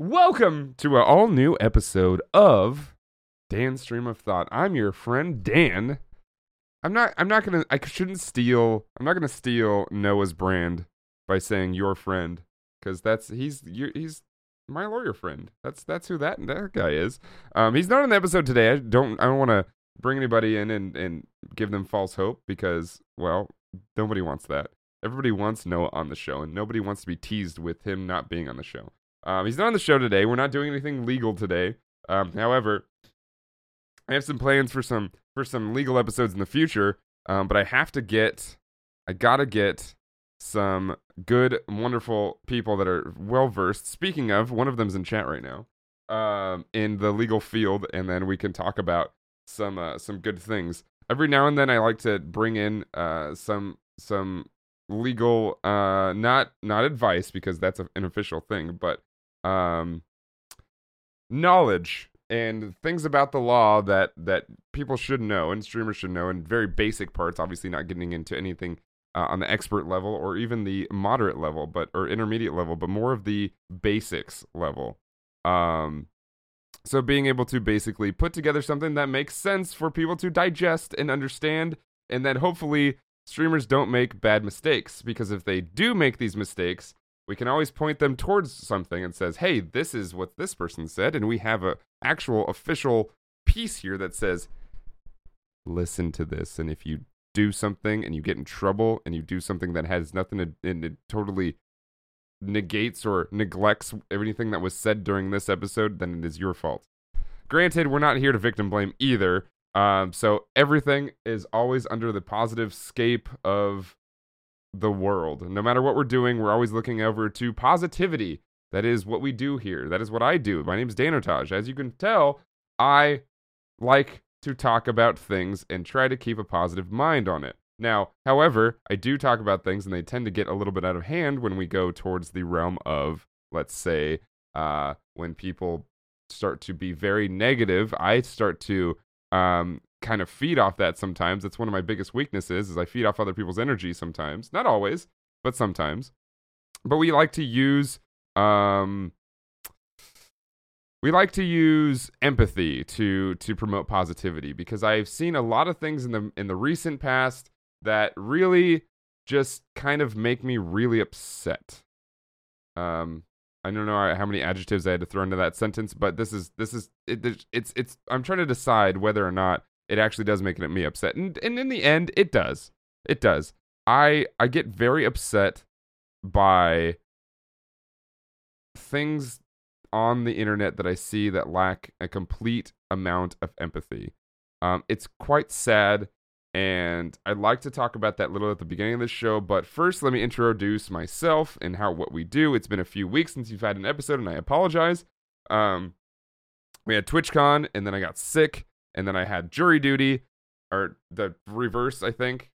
Welcome to an all new episode of Dan's Stream of Thought. I'm your friend Dan. I'm not. I'm not gonna. I shouldn't steal. I'm not gonna steal Noah's brand by saying your friend because that's he's you he's my lawyer friend. That's that's who that that guy is. Um, he's not on the episode today. I don't. I don't want to bring anybody in and and give them false hope because well, nobody wants that. Everybody wants Noah on the show, and nobody wants to be teased with him not being on the show. Um, he's not on the show today. We're not doing anything legal today. Um, however, I have some plans for some for some legal episodes in the future. Um, but I have to get, I gotta get some good, wonderful people that are well versed. Speaking of, one of them's in chat right now, um, in the legal field, and then we can talk about some uh, some good things. Every now and then, I like to bring in uh, some some legal, uh, not not advice because that's an official thing, but um, knowledge and things about the law that that people should know and streamers should know and very basic parts obviously not getting into anything uh, on the expert level or even the moderate level but or intermediate level but more of the basics level. Um so being able to basically put together something that makes sense for people to digest and understand and then hopefully streamers don't make bad mistakes because if they do make these mistakes we can always point them towards something and says, "Hey, this is what this person said," and we have a actual official piece here that says, "Listen to this," and if you do something and you get in trouble and you do something that has nothing to and it totally negates or neglects everything that was said during this episode, then it is your fault. Granted, we're not here to victim blame either. Um, so everything is always under the positive scape of the world. No matter what we're doing, we're always looking over to positivity. That is what we do here. That is what I do. My name is Danotage. As you can tell, I like to talk about things and try to keep a positive mind on it. Now, however, I do talk about things and they tend to get a little bit out of hand when we go towards the realm of, let's say, uh, when people start to be very negative, I start to um, kind of feed off that sometimes. That's one of my biggest weaknesses is I feed off other people's energy sometimes. Not always, but sometimes. But we like to use um we like to use empathy to to promote positivity because I've seen a lot of things in the in the recent past that really just kind of make me really upset. Um I don't know how many adjectives I had to throw into that sentence, but this is this is it, it's it's I'm trying to decide whether or not it actually does make me upset. And and in the end, it does. It does. I I get very upset by things on the internet that I see that lack a complete amount of empathy. Um, it's quite sad, and I'd like to talk about that little at the beginning of the show. But first, let me introduce myself and how what we do. It's been a few weeks since you've had an episode, and I apologize. Um, we had TwitchCon, and then I got sick, and then I had jury duty, or the reverse, I think.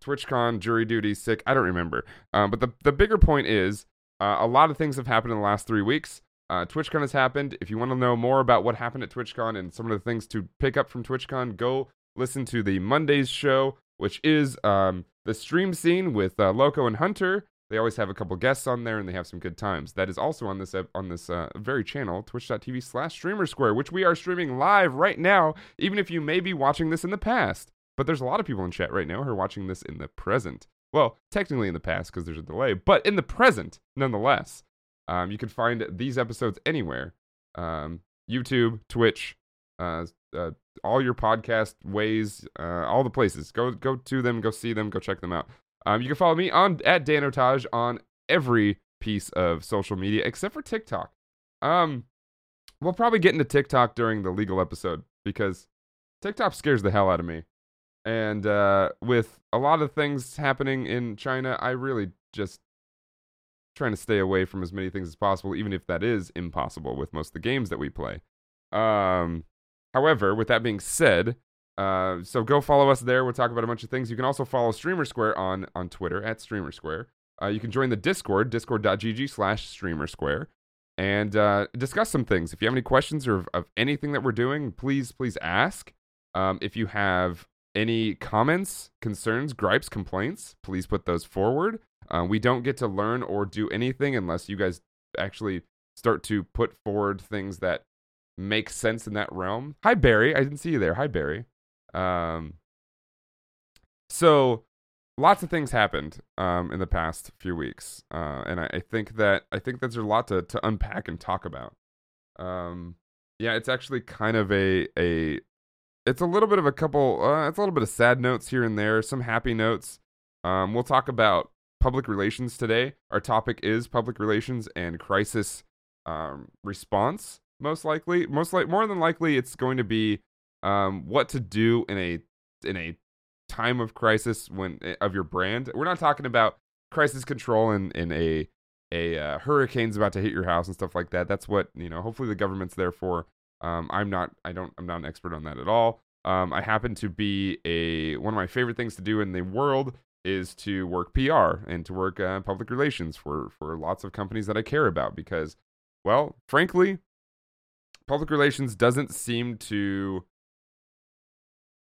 TwitchCon, jury duty, sick. I don't remember. Um, but the the bigger point is, uh, a lot of things have happened in the last three weeks. Uh, TwitchCon has happened. If you want to know more about what happened at TwitchCon and some of the things to pick up from TwitchCon, go listen to the Mondays show, which is um, the stream scene with uh, Loco and Hunter. They always have a couple guests on there, and they have some good times. That is also on this on this uh, very channel, twitch.tv slash streamer square, which we are streaming live right now, even if you may be watching this in the past. But there's a lot of people in chat right now who are watching this in the present. Well, technically in the past because there's a delay, but in the present, nonetheless. Um, you can find these episodes anywhere um, YouTube, Twitch, uh, uh, all your podcast ways, uh, all the places. Go go to them, go see them, go check them out. Um, you can follow me on at Danotage on every piece of social media except for TikTok. Um, we'll probably get into TikTok during the legal episode because TikTok scares the hell out of me. And uh, with a lot of things happening in China, I really just trying to stay away from as many things as possible, even if that is impossible with most of the games that we play. Um, however, with that being said, uh, so go follow us there. We'll talk about a bunch of things. You can also follow Streamer Square on on Twitter at Streamer Square. Uh, you can join the Discord, discord.gg slash Streamer Square, and uh, discuss some things. If you have any questions or of, of anything that we're doing, please please ask. Um, if you have any comments, concerns, gripes, complaints, please put those forward. Uh, we don't get to learn or do anything unless you guys actually start to put forward things that make sense in that realm. Hi Barry, I didn't see you there. Hi Barry. Um, so lots of things happened um, in the past few weeks, uh, and I, I, think that I think there's a lot to to unpack and talk about. Um, yeah, it's actually kind of a a it's a little bit of a couple. Uh, it's a little bit of sad notes here and there, some happy notes. Um, we'll talk about public relations today. Our topic is public relations and crisis um, response. Most likely, most like more than likely, it's going to be um, what to do in a in a time of crisis when eh, of your brand. We're not talking about crisis control in in a a uh, hurricane's about to hit your house and stuff like that. That's what you know. Hopefully, the government's there for. Um, I'm not. I don't. I'm not an expert on that at all. Um, I happen to be a one of my favorite things to do in the world is to work PR and to work uh, public relations for for lots of companies that I care about because, well, frankly, public relations doesn't seem to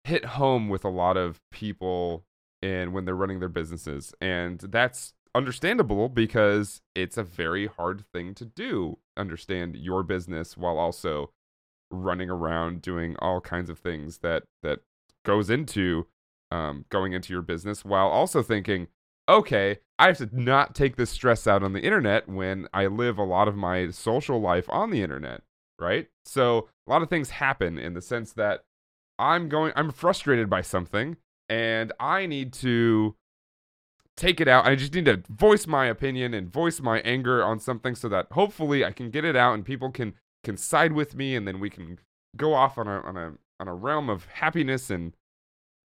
hit home with a lot of people and when they're running their businesses. And that's understandable because it's a very hard thing to do understand your business while also running around doing all kinds of things that that goes into um, going into your business while also thinking okay i have to not take this stress out on the internet when i live a lot of my social life on the internet right so a lot of things happen in the sense that I'm going I'm frustrated by something and I need to take it out. I just need to voice my opinion and voice my anger on something so that hopefully I can get it out and people can can side with me and then we can go off on a on a on a realm of happiness and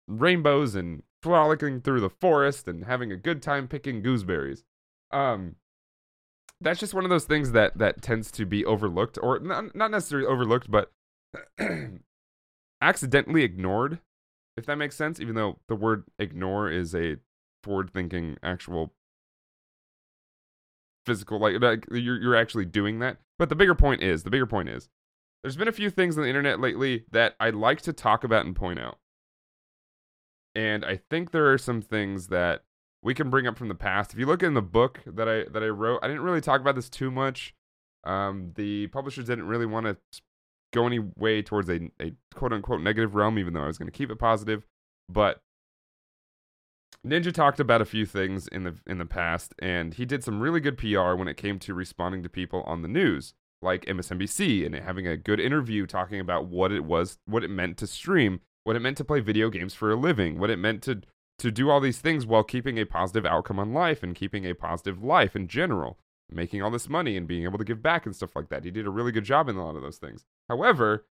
rainbows and frolicking through the forest and having a good time picking gooseberries. Um that's just one of those things that that tends to be overlooked or not, not necessarily overlooked but accidentally ignored, if that makes sense, even though the word ignore is a forward thinking actual physical like, like you're you're actually doing that. But the bigger point is, the bigger point is there's been a few things on the internet lately that I'd like to talk about and point out. And I think there are some things that we can bring up from the past. If you look in the book that I that I wrote, I didn't really talk about this too much. Um, the publishers didn't really want to go any way towards a, a quote unquote negative realm, even though I was going to keep it positive. But Ninja talked about a few things in the in the past, and he did some really good PR when it came to responding to people on the news, like MSNBC, and having a good interview talking about what it was, what it meant to stream, what it meant to play video games for a living, what it meant to to do all these things while keeping a positive outcome on life and keeping a positive life in general making all this money and being able to give back and stuff like that. He did a really good job in a lot of those things. However,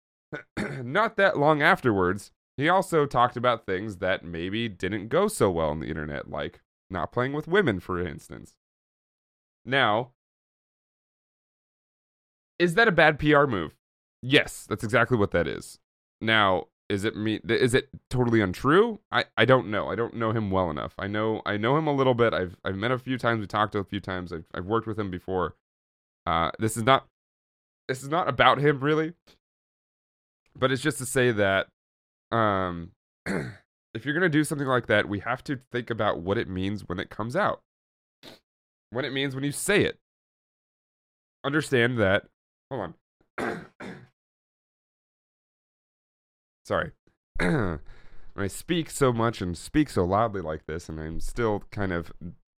not that long afterwards, he also talked about things that maybe didn't go so well on the internet, like not playing with women, for instance. Now, is that a bad PR move? Yes, that's exactly what that is. Now, is it me is it totally untrue? I i don't know. I don't know him well enough. I know i know him a little bit. I've i've met a few times. We talked a few times. I've, I've worked with him before. Uh this is not this is not about him really. But it's just to say that um if you're going to do something like that we have to think about what it means when it comes out. When it means when you say it. Understand that hold on Sorry. I speak so much and speak so loudly like this, and I'm still kind of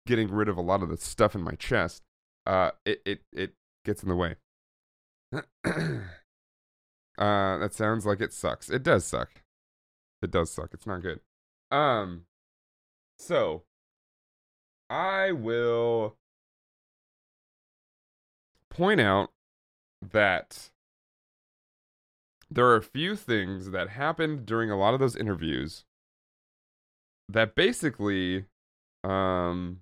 getting rid of a lot of the stuff in my chest, uh, it, it, it gets in the way. uh, that sounds like it sucks. It does suck. It does suck. It's not good. Um, so I will point out that there are a few things that happened during a lot of those interviews that basically um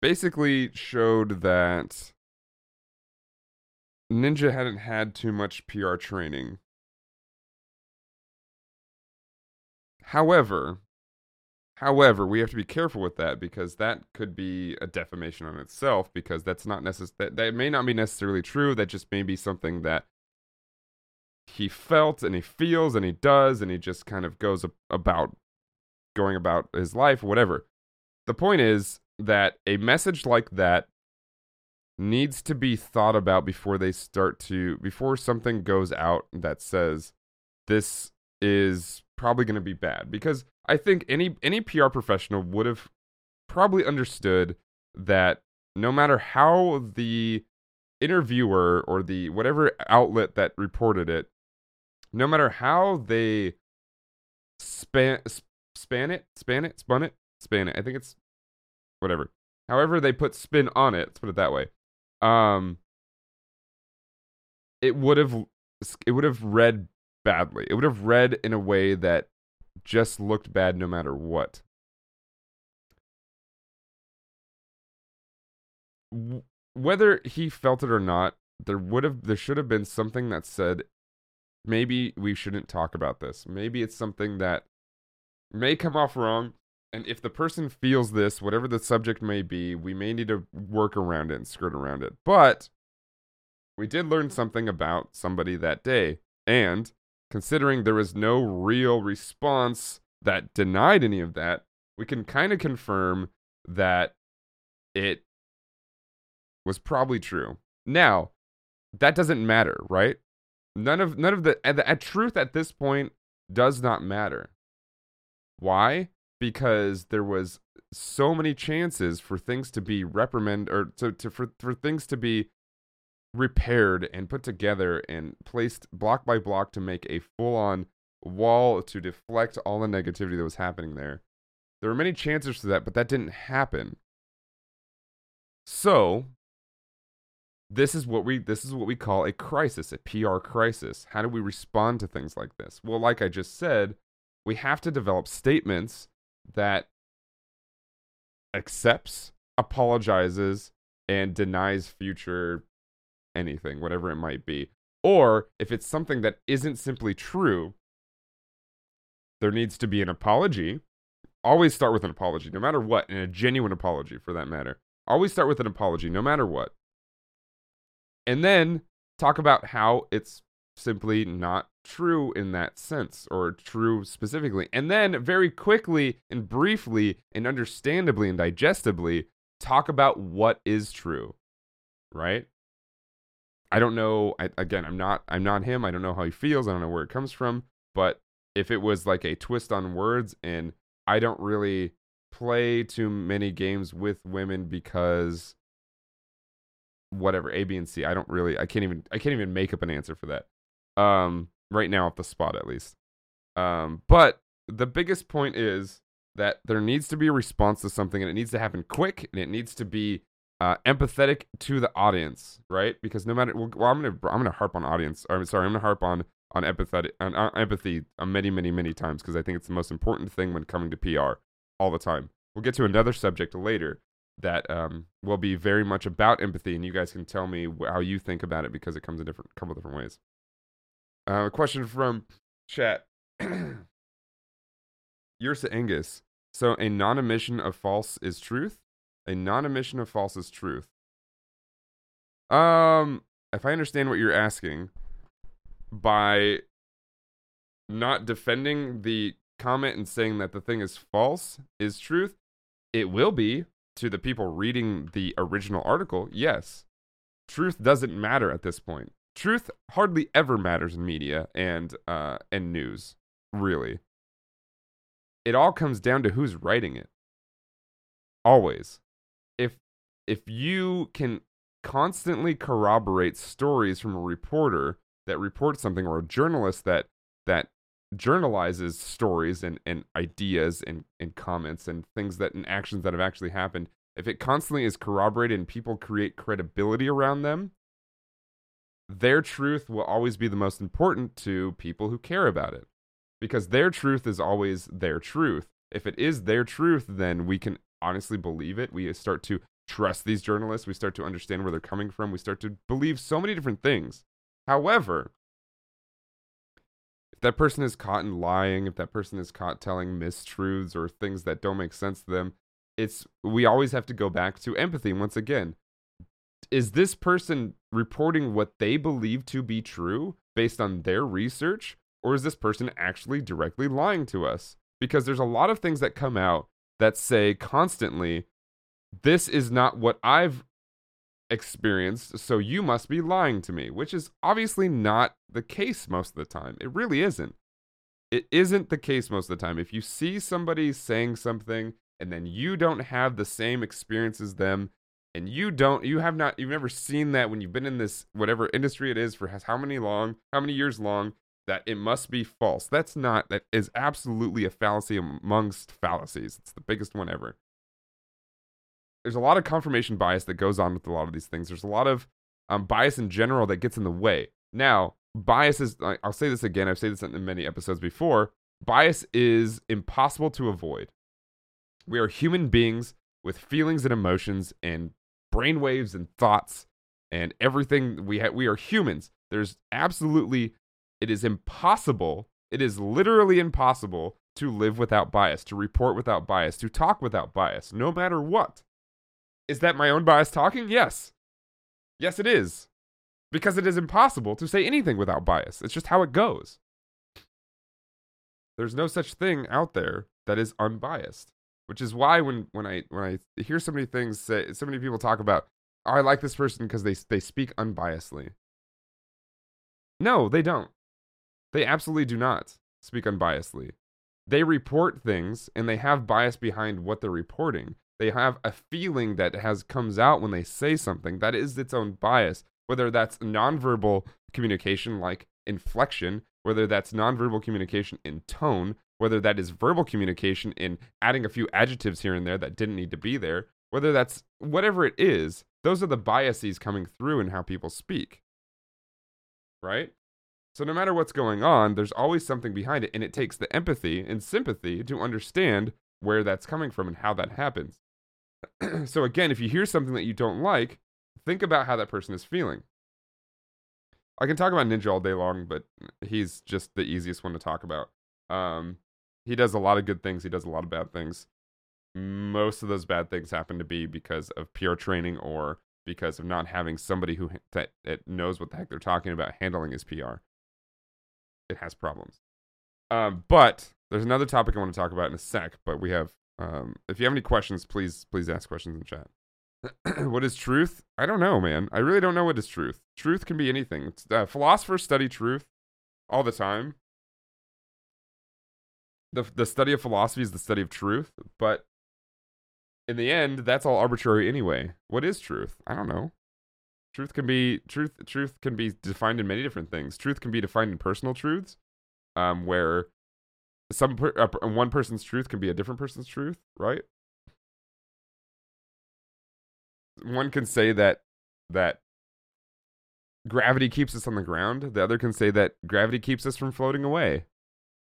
basically showed that Ninja hadn't had too much PR training. However, However, we have to be careful with that because that could be a defamation on itself because that's not necess- that, that may not be necessarily true. That just may be something that he felt and he feels and he does and he just kind of goes about going about his life, whatever. The point is that a message like that needs to be thought about before they start to before something goes out that says this is probably going to be bad because I think any any PR professional would have probably understood that no matter how the interviewer or the whatever outlet that reported it no matter how they span span it span it spun it span it i think it's whatever however they put spin on it let's put it that way um it would have it would have read badly. It would have read in a way that just looked bad no matter what whether he felt it or not, there would have there should have been something that said maybe we shouldn't talk about this. Maybe it's something that may come off wrong. And if the person feels this, whatever the subject may be, we may need to work around it and skirt around it. But we did learn something about somebody that day. And considering there was no real response that denied any of that, we can kind of confirm that it was probably true. Now, that doesn't matter, right? None of none of the, the truth at this point does not matter. Why? Because there was so many chances for things to be reprimanded or to, to for, for things to be repaired and put together and placed block by block to make a full on wall to deflect all the negativity that was happening there. There were many chances for that, but that didn't happen. So, this is what we this is what we call a crisis, a PR crisis. How do we respond to things like this? Well, like I just said, we have to develop statements that accepts, apologizes, and denies future anything, whatever it might be. Or if it's something that isn't simply true, there needs to be an apology. Always start with an apology, no matter what, and a genuine apology for that matter. Always start with an apology, no matter what and then talk about how it's simply not true in that sense or true specifically. And then very quickly and briefly and understandably and digestibly talk about what is true. Right? I don't know I, again, I'm not I'm not him. I don't know how he feels. I don't know where it comes from, but if it was like a twist on words and I don't really play too many games with women because whatever A, B, and C. I don't really. I can't even. I can't even make up an answer for that. Um, right now off the spot at least. Um, but the biggest point is that there needs to be a response to something, and it needs to happen quick, and it needs to be uh, empathetic to the audience, right? Because no matter, well, I'm gonna I'm gonna harp on audience. I'm sorry, I'm gonna harp on on empathetic on, on empathy uh, many many many times because I think it's the most important thing when coming to PR all the time. We'll get to another subject later, that um, will be very much about empathy, and you guys can tell me how you think about it because it comes in different couple different ways. Uh, a question from chat. Yursa Angus. So a non-emission of false is truth. A non-emission of false is truth. Um, if I understand what you're asking, by not defending the comment and saying that the thing is false is truth, it will be to the people reading the original article, yes, truth doesn't matter at this point. Truth hardly ever matters in media and uh, and news, really. It all comes down to who's writing it. Always. If you can constantly corroborate stories from a reporter that reports something or a journalist that that journalizes stories and, and ideas and, and comments and things that and actions that have actually happened, if it constantly is corroborated and people create credibility around them, their truth will always be the most important to people who care about it. Because their truth is always their truth. If it is their truth, then we can honestly believe it. We start to trust these journalists. We start to understand where they're coming from. We start to believe so many different things. However, if that person is caught in lying, if that person is caught telling mistruths or things that don't make sense to them, it's we always have to go back to empathy once again. Is this person reporting what they believe to be true based on their research, or is this person actually directly lying to us? because there's a lot of things that come out that say constantly, this is not what I've experienced, so you must be lying to me, which is obviously not the case most of the time. It really isn't. It isn't the case most of the time. If you see somebody saying something and then you don't have the same experience as them, and you don't, you have not, you've never seen that when you've been in this, whatever industry it is for how many long, how many years long, that it must be false. That's not, that is absolutely a fallacy amongst fallacies. It's the biggest one ever there's a lot of confirmation bias that goes on with a lot of these things. There's a lot of um, bias in general that gets in the way. Now, bias is, I'll say this again, I've said this in many episodes before bias is impossible to avoid. We are human beings with feelings and emotions and brainwaves and thoughts and everything. We, ha- we are humans. There's absolutely, it is impossible, it is literally impossible to live without bias, to report without bias, to talk without bias, no matter what. Is that my own bias talking? Yes. Yes, it is. Because it is impossible to say anything without bias. It's just how it goes. There's no such thing out there that is unbiased. Which is why when, when I when I hear so many things say so many people talk about, oh, I like this person because they they speak unbiasedly. No, they don't. They absolutely do not speak unbiasedly. They report things and they have bias behind what they're reporting they have a feeling that has comes out when they say something. That is its own bias whether that's nonverbal communication like inflection whether that's nonverbal communication in tone whether that is verbal communication in adding a few adjectives here and there that didn't need to be there whether that's whatever it is those are the biases coming through in how people speak. Right? So no matter what's going on there's always something behind it and it takes the empathy and sympathy to understand where that's coming from and how that happens so again, if you hear something that you don't like, think about how that person is feeling. I can talk about Ninja all day long, but he's just the easiest one to talk about. Um, he does a lot of good things. He does a lot of bad things. Most of those bad things happen to be because of PR training or because of not having somebody who that, that knows what the heck they're talking about handling his PR. It has problems. Um, but there's another topic I want to talk about in a sec. But we have um, if you have any questions, please please ask questions in chat. what is truth? I don't know, man. I really don't know what is truth. Truth can be anything. Uh, philosophers study truth all the time. The the study of philosophy is the study of truth, but in the end, that's all arbitrary anyway. What is truth? I don't know. Truth can be truth. Truth can be defined in many different things. Truth can be defined in personal truths, um, where some per, uh, one person's truth can be a different person's truth, right? One can say that that gravity keeps us on the ground. The other can say that gravity keeps us from floating away.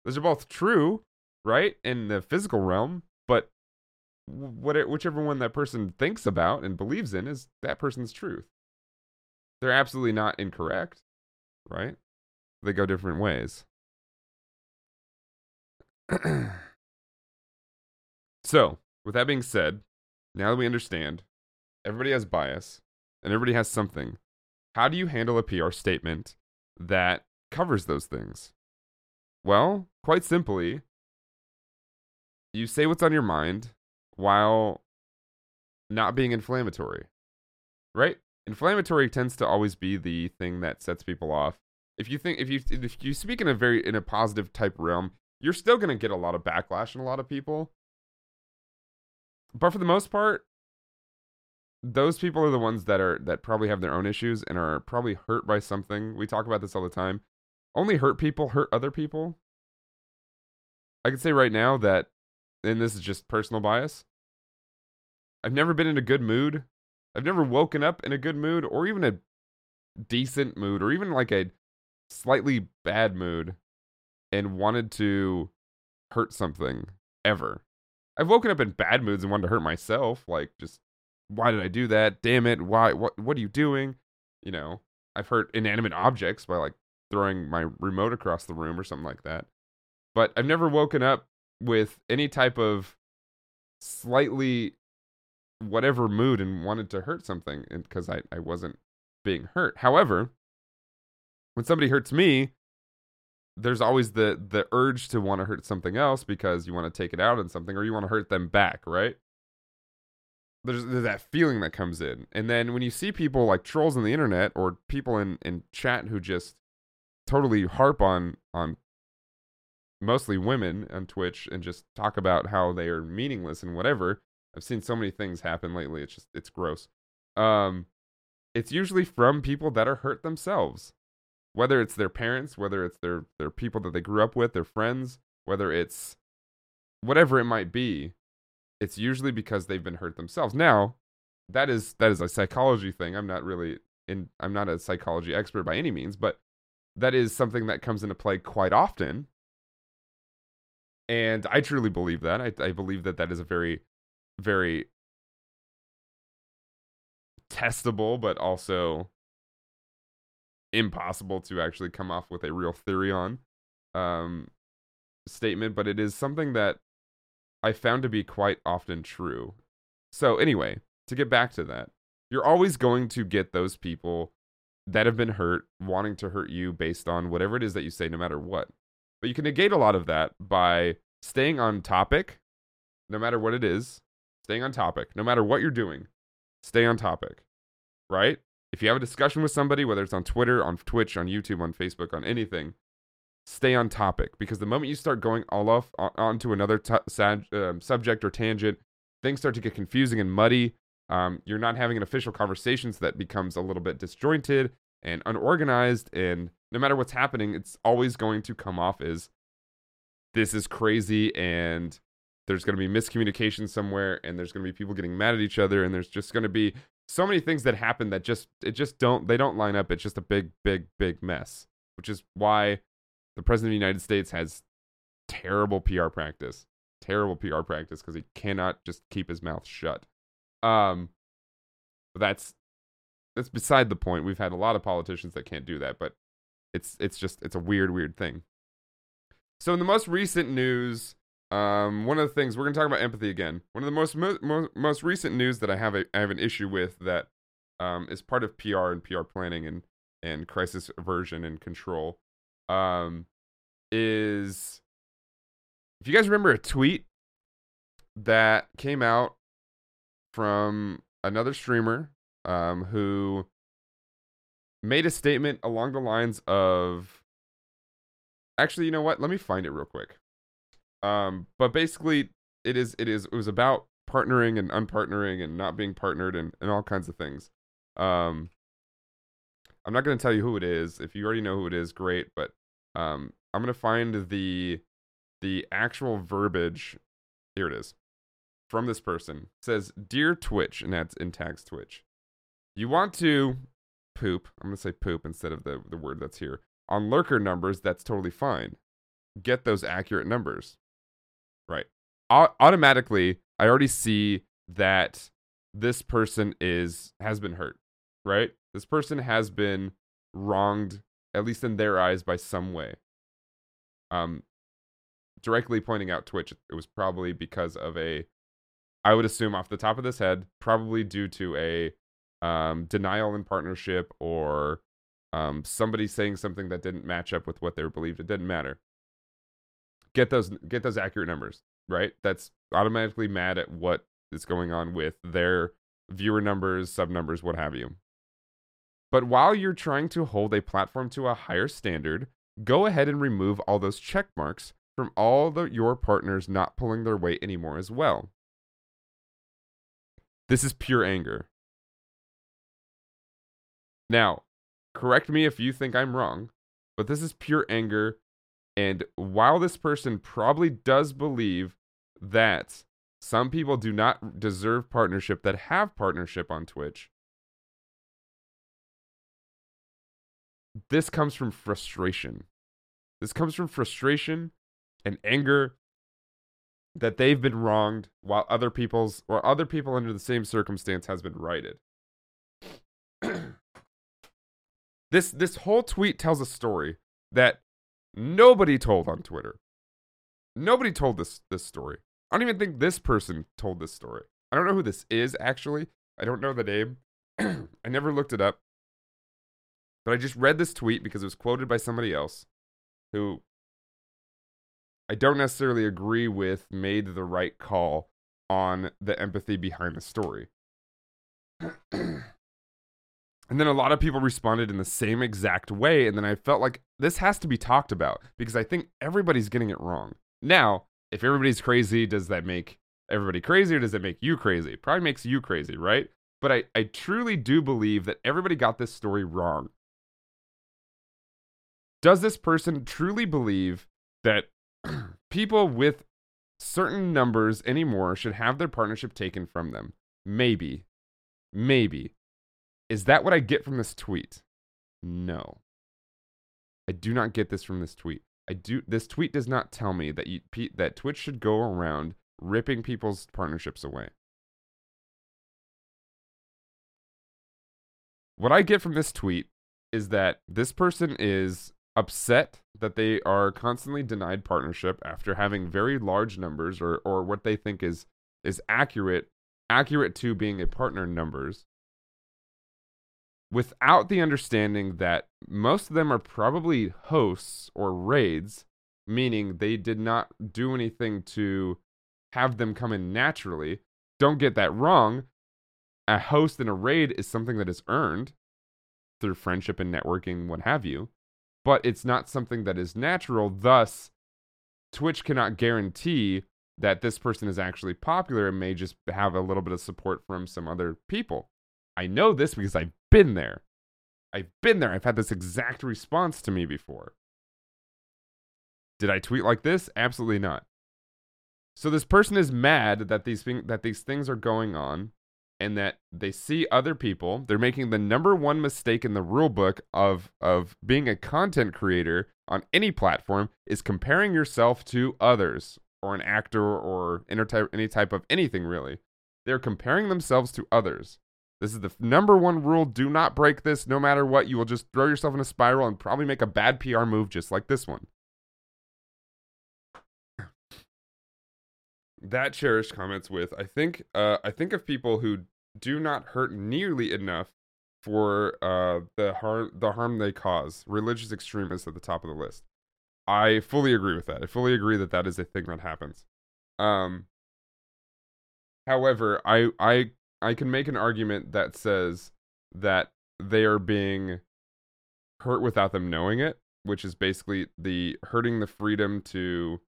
Those are both true, right, in the physical realm, but what whichever one that person thinks about and believes in is that person's truth. They're absolutely not incorrect, right? They go different ways. so, with that being said, now that we understand everybody has bias and everybody has something, how do you handle a PR statement that covers those things? Well, quite simply, you say what's on your mind while not being inflammatory. Right? Inflammatory tends to always be the thing that sets people off. If you think if you if you speak in a very in a positive type realm, you're still going to get a lot of backlash and a lot of people. But for the most part, those people are the ones that are that probably have their own issues and are probably hurt by something. We talk about this all the time. Only hurt people hurt other people. I can say right now that and this is just personal bias. I've never been in a good mood. I've never woken up in a good mood or even a decent mood or even like a slightly bad mood and wanted to hurt something ever. I've woken up in bad moods and wanted to hurt myself, like just why did I do that? Damn it! Why? What? What are you doing? You know, I've hurt inanimate objects by like throwing my remote across the room or something like that. But I've never woken up with any type of slightly whatever mood and wanted to hurt something because I, I wasn't being hurt. However, when somebody hurts me, there's always the the urge to want to hurt something else because you want to take it out on something or you want to hurt them back, right? There's, there's that feeling that comes in. And then when you see people like trolls on the internet or people in, in chat who just totally harp on on mostly women on Twitch and just talk about how they are meaningless and whatever. I've seen so many things happen lately. It's just it's gross. Um it's usually from people that are hurt themselves whether it's their parents, whether it's their their people that they grew up with, their friends, whether it's whatever it might be, it's usually because they've been hurt themselves. Now, that is that is a psychology thing. I'm not really in I'm not a psychology expert by any means, but that is something that comes into play quite often. And I truly believe that. I, I believe that that is a very, very testable, but also impossible to actually come off with a real theory on um, statement, but it is something that I found to be quite often true. So, anyway, to get back to that, you're always going to get those people that have been hurt wanting to hurt you based on whatever it is that you say, no matter what. But you can negate a lot of that by staying on topic, no matter what it is, staying on topic, no matter what you're doing, stay on topic, right? If you have a discussion with somebody, whether it's on Twitter, on Twitch, on YouTube, on Facebook, on anything, stay on topic because the moment you start going all off onto another t- sad, um, subject or tangent, things start to get confusing and muddy. Um, you're not having an official conversation, so that becomes a little bit disjointed and unorganized. And no matter what's happening, it's always going to come off as this is crazy and there's going to be miscommunication somewhere and there's going to be people getting mad at each other and there's just going to be so many things that happen that just it just don't they don't line up. It's just a big, big, big mess. Which is why the president of the United States has terrible PR practice. Terrible PR practice because he cannot just keep his mouth shut. Um that's that's beside the point. We've had a lot of politicians that can't do that, but it's it's just it's a weird, weird thing. So in the most recent news, um, one of the things we're going to talk about empathy again. One of the most mo- most recent news that I have a, I have an issue with that um, is part of PR and PR planning and and crisis aversion and control um, is if you guys remember a tweet that came out from another streamer um, who made a statement along the lines of actually you know what let me find it real quick um, but basically, it is it is it was about partnering and unpartnering and not being partnered and, and all kinds of things. Um, I'm not going to tell you who it is. If you already know who it is, great. But um, I'm going to find the the actual verbiage. Here it is from this person. It says, "Dear Twitch," and that's in tags Twitch. You want to poop? I'm going to say poop instead of the the word that's here on lurker numbers. That's totally fine. Get those accurate numbers. Right. O- automatically, I already see that this person is has been hurt, right? This person has been wronged, at least in their eyes, by some way. Um, directly pointing out Twitch, it was probably because of a, I would assume off the top of this head, probably due to a um, denial in partnership or um, somebody saying something that didn't match up with what they were believed. It didn't matter get those get those accurate numbers, right? That's automatically mad at what is going on with their viewer numbers, sub numbers, what have you. But while you're trying to hold a platform to a higher standard, go ahead and remove all those check marks from all the, your partners not pulling their weight anymore as well. This is pure anger. Now, correct me if you think I'm wrong, but this is pure anger and while this person probably does believe that some people do not deserve partnership that have partnership on Twitch, this comes from frustration. This comes from frustration and anger that they've been wronged while other people's or other people under the same circumstance has been righted. this this whole tweet tells a story that Nobody told on Twitter. Nobody told this this story. I don't even think this person told this story. I don't know who this is actually. I don't know the name. I never looked it up. But I just read this tweet because it was quoted by somebody else who I don't necessarily agree with made the right call on the empathy behind the story. and then a lot of people responded in the same exact way. And then I felt like this has to be talked about because I think everybody's getting it wrong. Now, if everybody's crazy, does that make everybody crazy or does it make you crazy? Probably makes you crazy, right? But I, I truly do believe that everybody got this story wrong. Does this person truly believe that people with certain numbers anymore should have their partnership taken from them? Maybe. Maybe. Is that what I get from this tweet? No. I do not get this from this tweet. I do this tweet does not tell me that you that Twitch should go around ripping people's partnerships away. What I get from this tweet is that this person is upset that they are constantly denied partnership after having very large numbers or or what they think is is accurate accurate to being a partner numbers without the understanding that most of them are probably hosts or raids meaning they did not do anything to have them come in naturally don't get that wrong a host in a raid is something that is earned through friendship and networking what have you but it's not something that is natural. Thus, Twitch cannot guarantee that this person is actually popular and may just have a little bit of support from some other people. I know this because I've been there. I've been there. I've had this exact response to me before. Did I tweet like this? Absolutely not. So this person is mad that these thing, that these things are going on and that they see other people they're making the number one mistake in the rule book of of being a content creator on any platform is comparing yourself to others or an actor or any type of anything really they're comparing themselves to others this is the number one rule do not break this no matter what. You will just throw yourself in a spiral and probably make a bad pr move just like this one. That cherished comments with i think uh, i think of people who do not hurt nearly enough for uh, the harm the harm they cause. Religious extremists at the top of the list. I fully agree with that. I fully agree that that is a thing that happens. Um however i i i can make an argument that says that they are being hurt without them knowing it which is basically the hurting the freedom to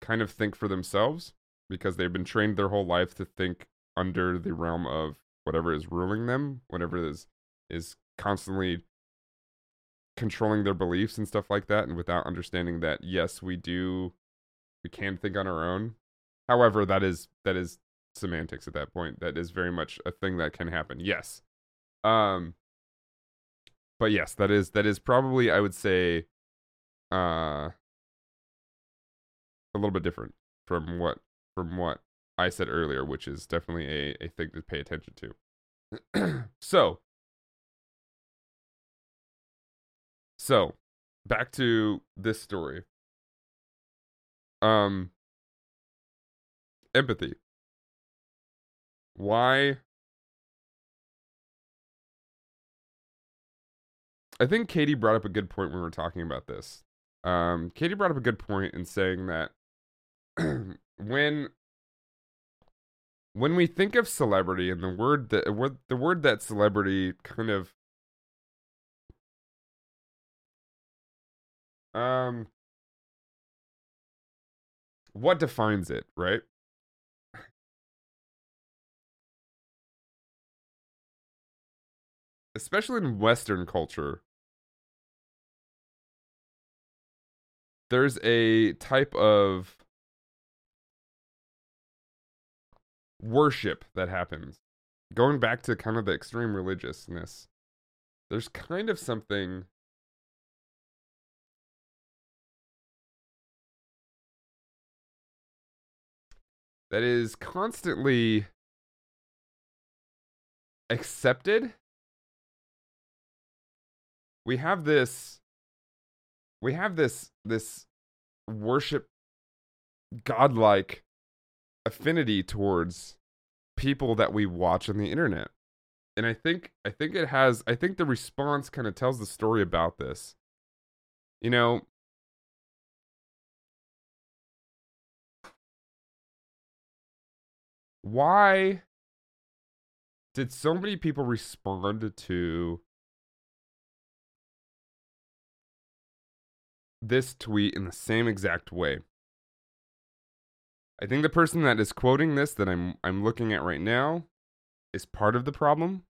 kind of think for themselves because they've been trained their whole life to think under the realm of whatever is ruling them, whatever is is constantly controlling their beliefs and stuff like that and without understanding that yes, we do we can think on our own. However, that is that is semantics at that point. That is very much a thing that can happen. Yes. Um but yes, that is that is probably I would say uh a little bit different from what from what I said earlier, which is definitely a, a thing to pay attention to. so, so back to this story. Um, empathy. Why? I think Katie brought up a good point when we were talking about this. Um, Katie brought up a good point in saying that when when we think of celebrity and the word that the word that celebrity kind of um what defines it, right? Especially in western culture, there's a type of worship that happens. Going back to kind of the extreme religiousness, there's kind of something that is constantly accepted we have this we have this this worship godlike affinity towards people that we watch on the internet. And I think I think it has I think the response kind of tells the story about this. You know, why did so many people respond to this tweet in the same exact way? I think the person that is quoting this that I'm I'm looking at right now is part of the problem.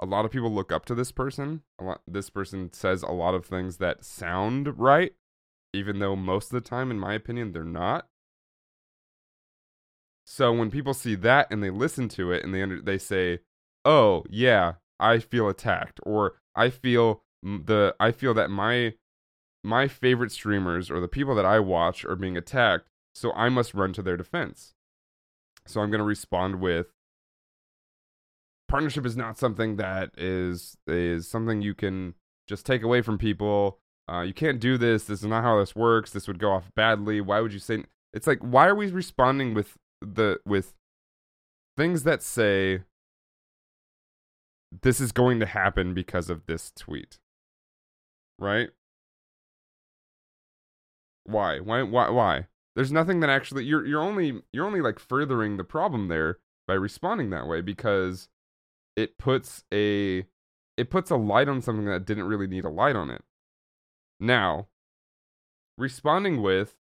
A lot of people look up to this person. A lot, this person says a lot of things that sound right, even though most of the time, in my opinion, they're not. So when people see that and they listen to it and they under, they say, "Oh yeah, I feel attacked," or "I feel the I feel that my my favorite streamers or the people that I watch are being attacked, so I must run to their defense." So I'm going to respond with partnership is not something that is is something you can just take away from people. Uh, you can't do this. This is not how this works. This would go off badly. Why would you say? It's like why are we responding with the with things that say this is going to happen because of this tweet, right? Why? Why? Why? Why? There's nothing that actually you're you're only you're only like furthering the problem there by responding that way because it puts a it puts a light on something that didn't really need a light on it. Now, responding with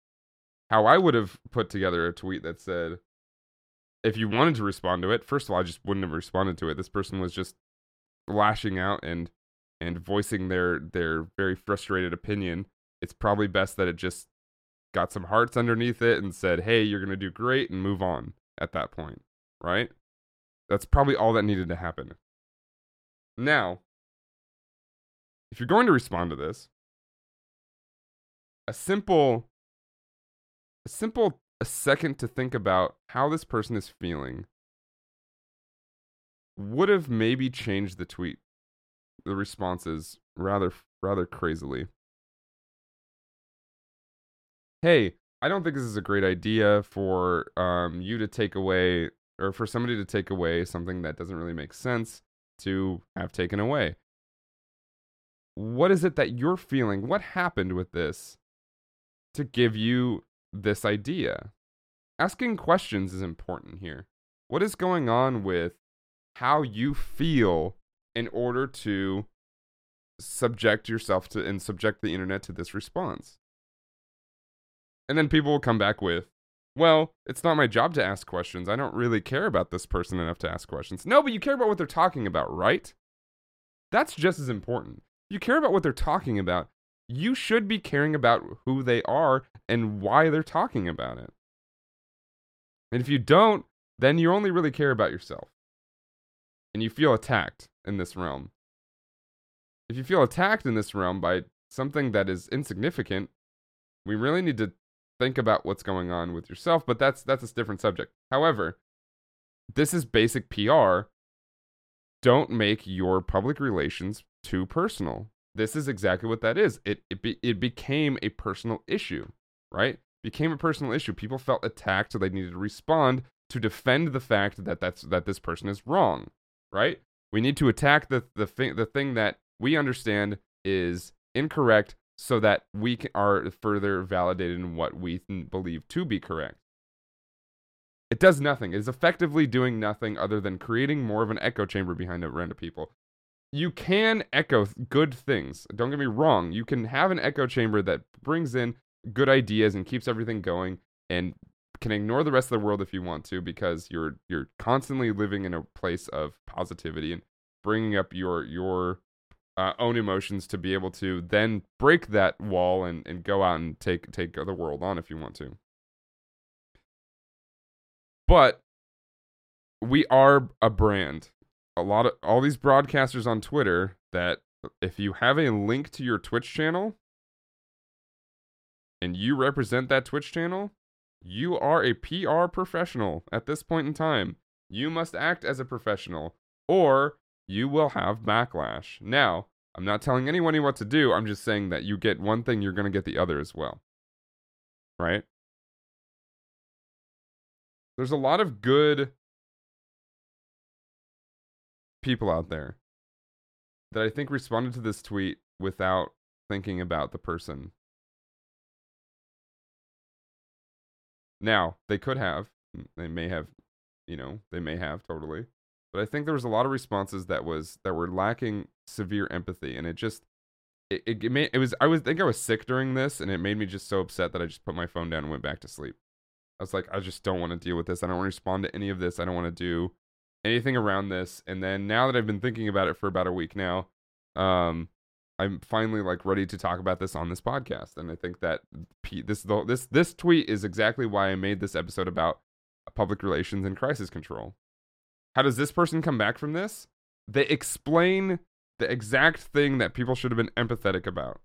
how I would have put together a tweet that said, if you wanted to respond to it, first of all, I just wouldn't have responded to it. This person was just lashing out and and voicing their their very frustrated opinion. It's probably best that it just got some hearts underneath it and said, "Hey, you're going to do great," and move on at that point, right? That's probably all that needed to happen. Now, if you're going to respond to this, a simple a simple a second to think about how this person is feeling would have maybe changed the tweet the responses rather rather crazily. Hey, I don't think this is a great idea for um, you to take away or for somebody to take away something that doesn't really make sense to have taken away. What is it that you're feeling? What happened with this to give you this idea? Asking questions is important here. What is going on with how you feel in order to subject yourself to and subject the internet to this response? And then people will come back with, well, it's not my job to ask questions. I don't really care about this person enough to ask questions. No, but you care about what they're talking about, right? That's just as important. You care about what they're talking about. You should be caring about who they are and why they're talking about it. And if you don't, then you only really care about yourself. And you feel attacked in this realm. If you feel attacked in this realm by something that is insignificant, we really need to think about what's going on with yourself, but that's that's a different subject. However, this is basic PR. Don't make your public relations too personal. This is exactly what that is. It it, be, it became a personal issue, right? Became a personal issue. People felt attacked, so they needed to respond to defend the fact that that's that this person is wrong, right? We need to attack the the thing the thing that we understand is incorrect so that we are further validated in what we believe to be correct. It does nothing. It is effectively doing nothing other than creating more of an echo chamber behind a random people. You can echo good things. Don't get me wrong. You can have an echo chamber that brings in good ideas and keeps everything going and can ignore the rest of the world if you want to because you're you're constantly living in a place of positivity and bringing up your your uh, own emotions to be able to then break that wall and, and go out and take take the world on if you want to. But we are a brand. A lot of all these broadcasters on Twitter that if you have a link to your Twitch channel and you represent that Twitch channel, you are a PR professional at this point in time. You must act as a professional or you will have backlash. Now, I'm not telling anyone what to do. I'm just saying that you get one thing, you're going to get the other as well. Right? There's a lot of good people out there that I think responded to this tweet without thinking about the person. Now, they could have, they may have you know, they may have totally. But I think there was a lot of responses that was that were lacking severe empathy and it just it, it, it made it was I was I think I was sick during this and it made me just so upset that I just put my phone down and went back to sleep. I was like, I just don't want to deal with this. I don't want to respond to any of this. I don't want to do anything around this. And then now that I've been thinking about it for about a week now, um, I'm finally like ready to talk about this on this podcast. And I think that this this this tweet is exactly why I made this episode about public relations and crisis control. How does this person come back from this? They explain the exact thing that people should have been empathetic about.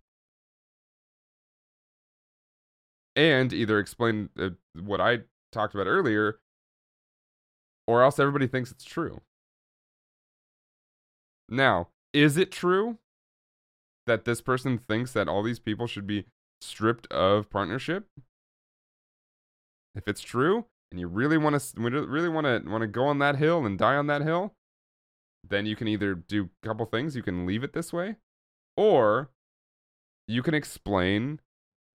And either explain uh, what I talked about earlier, or else everybody thinks it's true. Now, is it true that this person thinks that all these people should be stripped of partnership? If it's true, and you really want to really want to want to go on that hill and die on that hill, then you can either do a couple things. You can leave it this way, or you can explain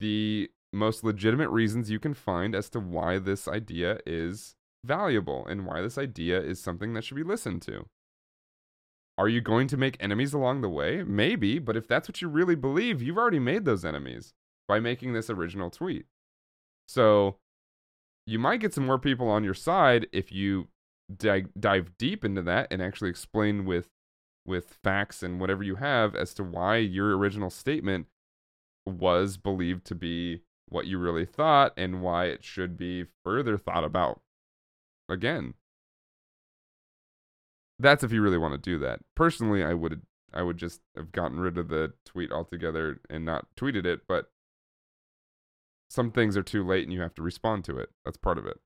the most legitimate reasons you can find as to why this idea is valuable and why this idea is something that should be listened to. Are you going to make enemies along the way? Maybe, but if that's what you really believe, you've already made those enemies by making this original tweet. So you might get some more people on your side if you di- dive deep into that and actually explain with with facts and whatever you have as to why your original statement was believed to be what you really thought and why it should be further thought about. Again that's if you really want to do that. Personally i would i would just have gotten rid of the tweet altogether and not tweeted it but some things are too late and you have to respond to it that's part of it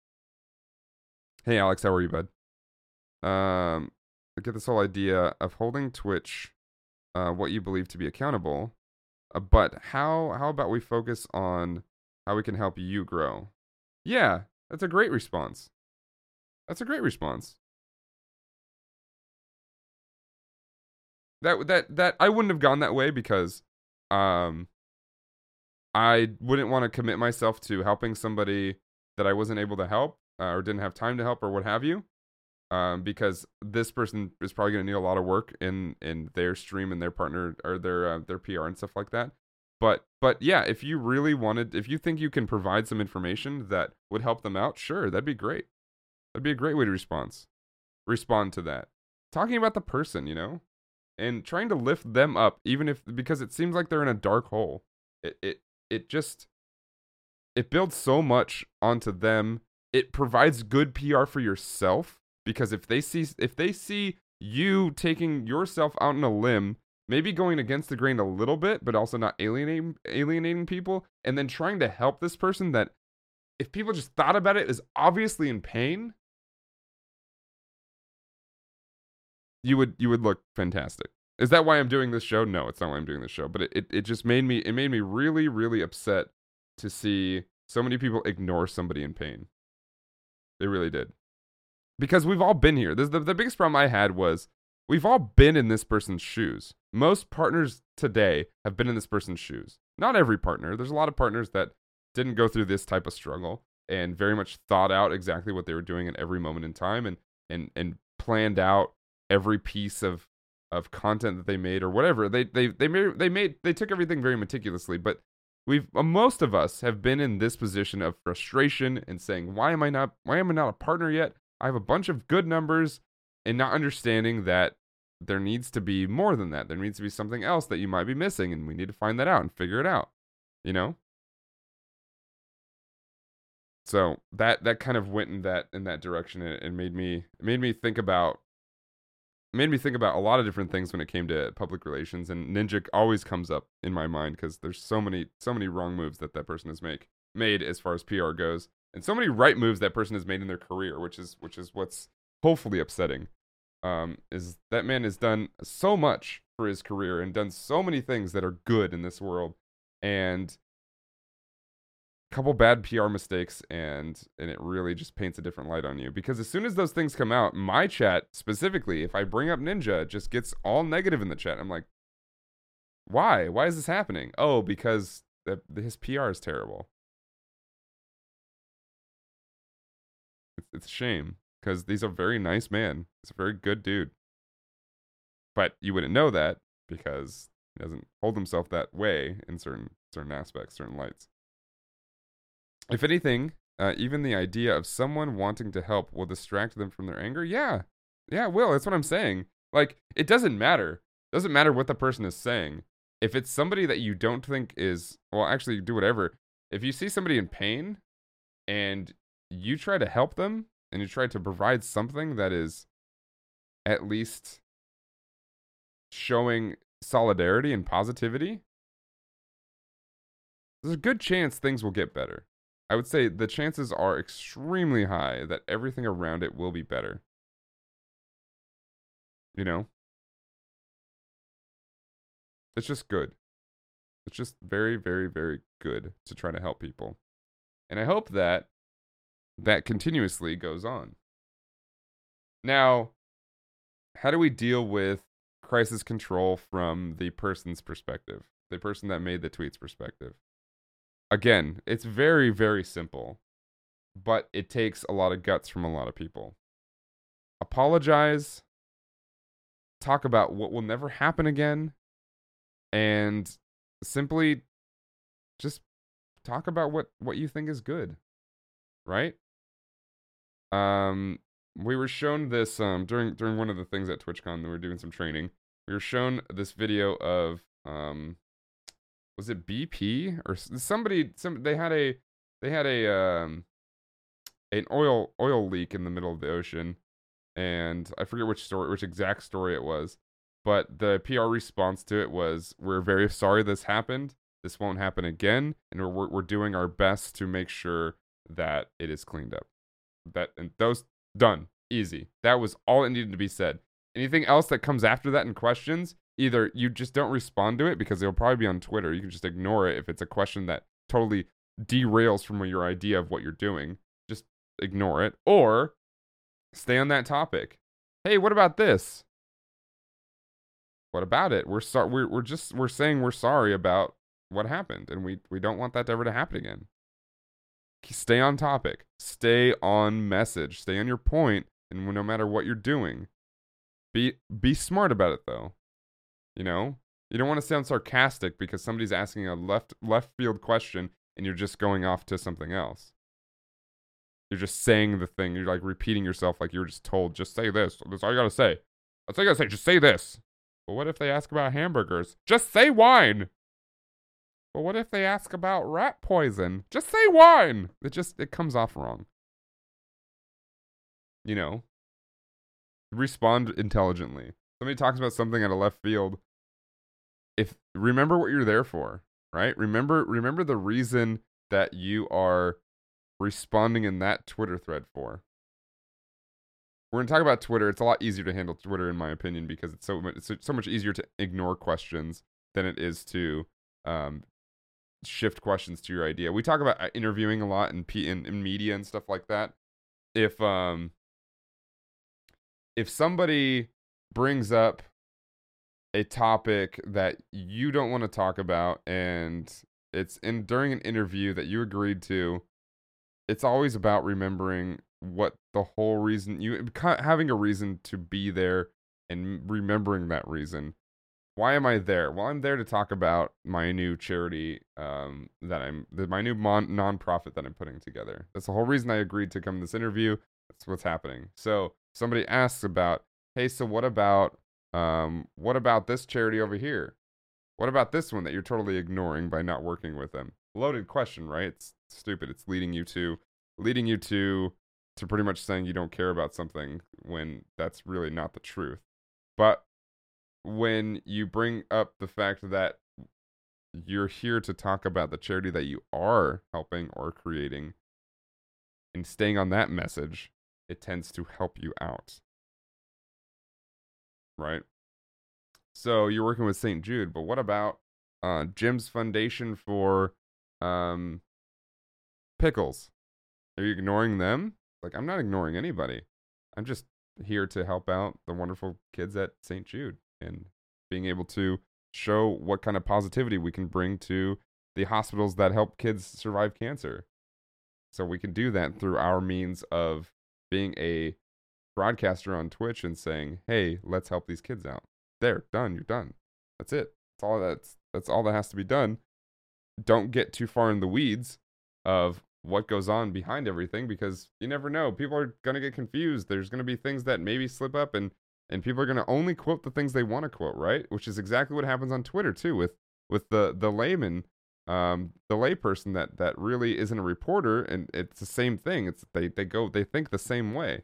hey alex how are you bud um, I get this whole idea of holding Twitch, uh, what you believe to be accountable. Uh, but how how about we focus on how we can help you grow? Yeah, that's a great response. That's a great response. That that that I wouldn't have gone that way because um I wouldn't want to commit myself to helping somebody that I wasn't able to help uh, or didn't have time to help or what have you um, because this person is probably going to need a lot of work in in their stream and their partner or their uh, their PR and stuff like that. But but yeah, if you really wanted, if you think you can provide some information that would help them out, sure, that'd be great. That'd be a great way to respond respond to that. Talking about the person, you know, and trying to lift them up, even if because it seems like they're in a dark hole. It it it just it builds so much onto them. It provides good PR for yourself because if they see if they see you taking yourself out on a limb maybe going against the grain a little bit but also not alienating alienating people and then trying to help this person that if people just thought about it is obviously in pain you would you would look fantastic is that why i'm doing this show no it's not why i'm doing this show but it, it, it just made me it made me really really upset to see so many people ignore somebody in pain they really did because we've all been here. This, the, the biggest problem I had was we've all been in this person's shoes. Most partners today have been in this person's shoes. Not every partner. There's a lot of partners that didn't go through this type of struggle and very much thought out exactly what they were doing at every moment in time and and and planned out every piece of of content that they made or whatever. They they they made they made they took everything very meticulously, but we've uh, most of us have been in this position of frustration and saying, "Why am I not why am I not a partner yet? I have a bunch of good numbers and not understanding that there needs to be more than that. There needs to be something else that you might be missing, and we need to find that out and figure it out. You know? So that that kind of went in that in that direction and made me made me think about made me think about a lot of different things when it came to public relations and ninja always comes up in my mind because there's so many so many wrong moves that that person has make made as far as PR goes and so many right moves that person has made in their career, which is which is what's hopefully upsetting. Um, is that man has done so much for his career and done so many things that are good in this world, and couple bad PR mistakes, and and it really just paints a different light on you. Because as soon as those things come out, my chat specifically, if I bring up Ninja, just gets all negative in the chat. I'm like, why? Why is this happening? Oh, because the, his PR is terrible. it's, it's a shame because he's a very nice man. He's a very good dude. But you wouldn't know that because he doesn't hold himself that way in certain certain aspects, certain lights. If anything, uh, even the idea of someone wanting to help will distract them from their anger. Yeah, yeah, it will. That's what I'm saying. Like, it doesn't matter. It doesn't matter what the person is saying. If it's somebody that you don't think is, well, actually, do whatever. If you see somebody in pain and you try to help them and you try to provide something that is at least showing solidarity and positivity, there's a good chance things will get better. I would say the chances are extremely high that everything around it will be better. You know? It's just good. It's just very, very, very good to try to help people. And I hope that that continuously goes on. Now, how do we deal with crisis control from the person's perspective, the person that made the tweet's perspective? Again, it's very, very simple, but it takes a lot of guts from a lot of people. Apologize, talk about what will never happen again, and simply just talk about what, what you think is good, right? Um, we were shown this um during during one of the things at TwitchCon. We were doing some training. We were shown this video of um was it BP or somebody some they had a they had a um an oil oil leak in the middle of the ocean and I forget which story which exact story it was but the PR response to it was we're very sorry this happened. This won't happen again and we're we're doing our best to make sure that it is cleaned up. That and those done. Easy. That was all it needed to be said. Anything else that comes after that in questions either you just don't respond to it because it'll probably be on Twitter. You can just ignore it if it's a question that totally derails from your idea of what you're doing. Just ignore it or stay on that topic. Hey, what about this? What about it? We're sorry. We're we're just we're saying we're sorry about what happened, and we we don't want that to ever to happen again. Stay on topic. Stay on message. Stay on your point, and no matter what you're doing, be be smart about it though. You know, you don't want to sound sarcastic because somebody's asking a left left field question and you're just going off to something else. You're just saying the thing. You're like repeating yourself like you were just told. Just say this. That's all you gotta say. That's all you gotta say. Just say this. But what if they ask about hamburgers? Just say wine. But what if they ask about rat poison? Just say wine. It just it comes off wrong. You know. Respond intelligently. Somebody talks about something at a left field if remember what you're there for, right? Remember remember the reason that you are responding in that Twitter thread for. We're going to talk about Twitter. It's a lot easier to handle Twitter in my opinion because it's so much, it's so much easier to ignore questions than it is to um, shift questions to your idea. We talk about uh, interviewing a lot in, P- in in media and stuff like that. If um if somebody brings up a topic that you don't want to talk about and it's in during an interview that you agreed to it's always about remembering what the whole reason you having a reason to be there and remembering that reason. Why am i there? Well i'm there to talk about my new charity um, that i'm my new mon- nonprofit that i'm putting together. That's the whole reason i agreed to come to this interview. That's what's happening. So somebody asks about hey so what about um, what about this charity over here? What about this one that you're totally ignoring by not working with them? Loaded question, right? It's stupid. It's leading you to leading you to to pretty much saying you don't care about something when that's really not the truth. But when you bring up the fact that you're here to talk about the charity that you are helping or creating and staying on that message, it tends to help you out right? So you're working with St. Jude, but what about uh, Jim's Foundation for um, Pickles? Are you ignoring them? Like, I'm not ignoring anybody. I'm just here to help out the wonderful kids at St. Jude and being able to show what kind of positivity we can bring to the hospitals that help kids survive cancer. So we can do that through our means of being a broadcaster on Twitch and saying, "Hey, let's help these kids out." There, done. You're done. That's it. That's all that's that's all that has to be done. Don't get too far in the weeds of what goes on behind everything because you never know. People are gonna get confused. There's gonna be things that maybe slip up and and people are gonna only quote the things they want to quote, right? Which is exactly what happens on Twitter too with with the the layman um, the layperson that that really isn't a reporter, and it's the same thing. It's they they go they think the same way.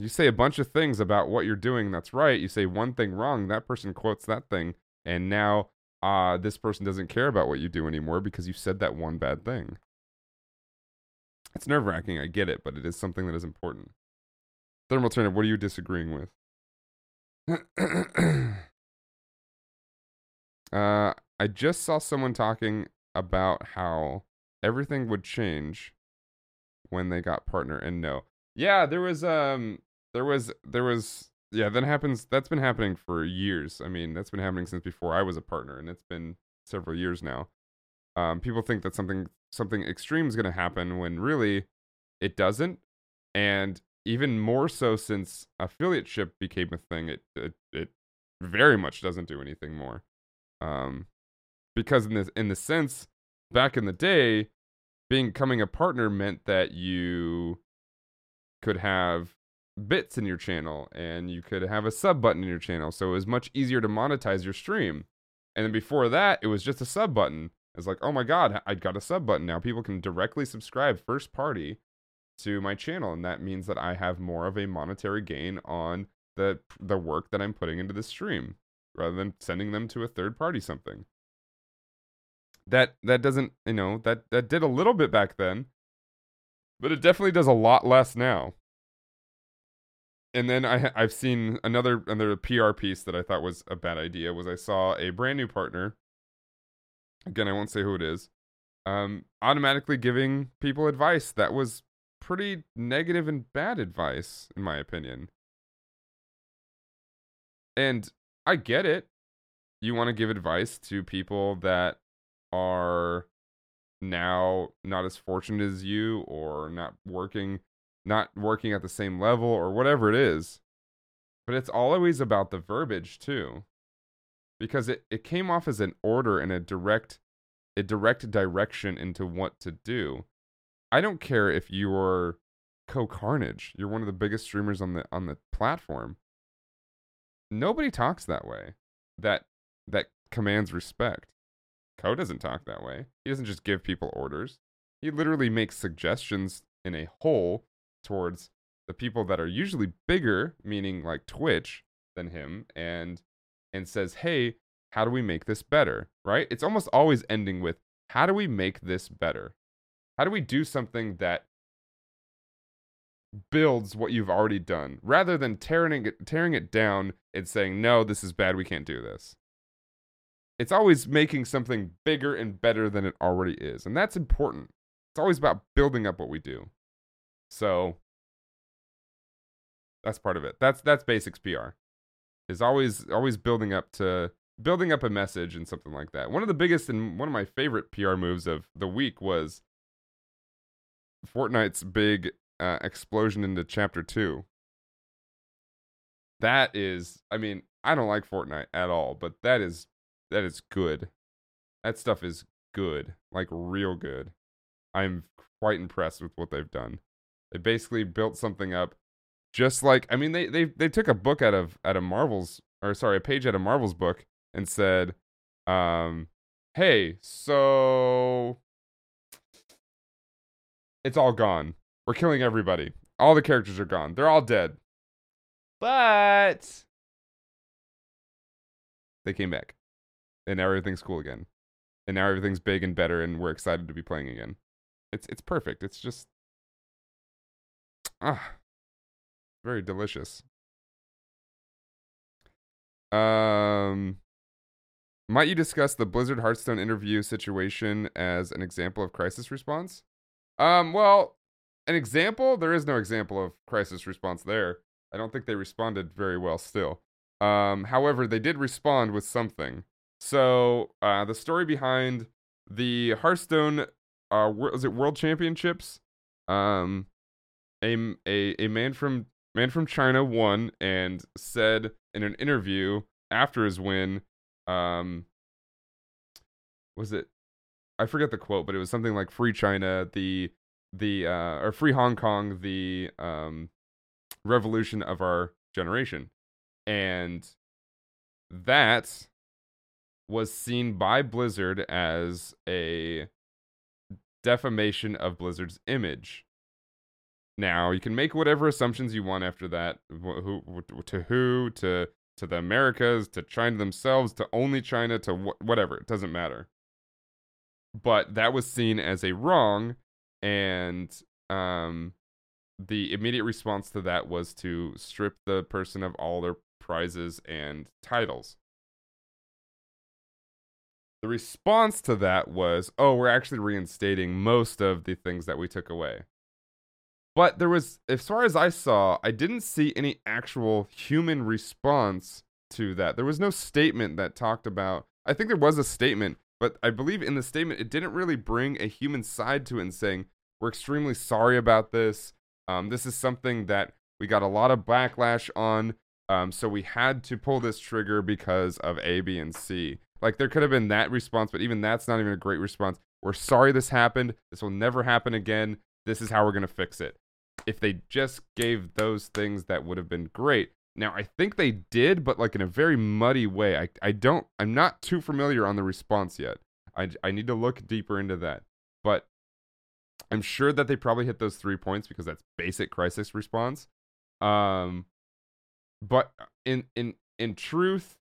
You say a bunch of things about what you're doing that's right. You say one thing wrong, that person quotes that thing, and now uh, this person doesn't care about what you do anymore because you said that one bad thing. It's nerve wracking, I get it, but it is something that is important. Thermal Turner, what are you disagreeing with? uh, I just saw someone talking about how everything would change when they got partner and no. Yeah, there was um there was there was yeah, that happens that's been happening for years. I mean, that's been happening since before I was a partner and it's been several years now. Um people think that something something extreme is going to happen when really it doesn't and even more so since affiliateship became a thing, it it, it very much doesn't do anything more. Um because in this in the sense back in the day becoming a partner meant that you could have bits in your channel and you could have a sub button in your channel so it was much easier to monetize your stream. And then before that it was just a sub button. It's like oh my god i got a sub button. Now people can directly subscribe first party to my channel and that means that i have more of a monetary gain on the the work that i'm putting into the stream rather than sending them to a third party something. That that doesn't you know that that did a little bit back then but it definitely does a lot less now and then I I've seen another another PR piece that I thought was a bad idea was I saw a brand new partner. Again I won't say who it is. Um automatically giving people advice that was pretty negative and bad advice in my opinion. And I get it. You want to give advice to people that are now not as fortunate as you or not working not working at the same level or whatever it is but it's always about the verbiage too. Because it, it came off as an order and a direct a direct direction into what to do. I don't care if you're CohhCarnage you're one of the biggest streamers on the on the platform. Nobody talks that way. That that commands respect. Cohh doesn't talk that way. He doesn't just give people orders. He literally makes suggestions in a whole towards the people that are usually bigger, meaning like Twitch, than him, and and says, "Hey, how do we make this better?" Right? It's almost always ending with, "How do we make this better? How do we do something that builds what you've already done, rather than tearing it tearing it down and saying, "No, this is bad. We can't do this." It's always making something bigger and better than it already is. And that's important. It's always about building up what we do. So that's part of it. That's that's basics PR. Is always always building up to building up a message and something like that. One of the biggest and one of my favorite PR moves of the week was Fortnite's big uh, explosion into Chapter Two. That is, I mean, I don't like Fortnite at all, but that is that is good. That stuff is good, like real good. I'm quite impressed with what they've done. They basically built something up just like I mean they they they took a book out of out of Marvel's or sorry, a page out of Marvel's book and said um hey, so it's all gone. We're killing everybody. All the characters are gone. They're all dead. But they came back and now everything's cool again. And now everything's big and better and we're excited to be playing again. It's it's perfect. It's just ah very delicious. Um might you discuss the Blizzard Hearthstone interview situation as an example of crisis response? Um well, an example, there is no example of crisis response there. I don't think they responded very well still. Um, however, they did respond with something. So uh, the story behind the Hearthstone, uh, was it World Championships? Um, a, a a man from man from China won and said in an interview after his win, um, was it? I forget the quote, but it was something like "Free China," the the uh, or "Free Hong Kong," the um, revolution of our generation, and that was seen by Blizzard as a defamation of Blizzard's image. Now you can make whatever assumptions you want after that. Who, to who, to to the Americas, to China themselves, to only China, to wh- whatever. It doesn't matter. But that was seen as a wrong, and um, the immediate response to that was to strip the person of all their prizes and titles. The response to that was, oh, we're actually reinstating most of the things that we took away. But there was, as far as I saw, I didn't see any actual human response to that. There was no statement that talked about, I think there was a statement, but I believe in the statement, it didn't really bring a human side to it and saying, we're extremely sorry about this. Um, this is something that we got a lot of backlash on. Um, so we had to pull this trigger because of A, B, and C. Like there could have been that response, but even that's not even a great response. We're sorry this happened. This will never happen again. This is how we're going to fix it. If they just gave those things, that would have been great. Now, I think they did, but like in a very muddy way. I, I don't, I'm not too familiar on the response yet. I, I need to look deeper into that. But I'm sure that they probably hit those three points because that's basic crisis response. Um, but in in in truth,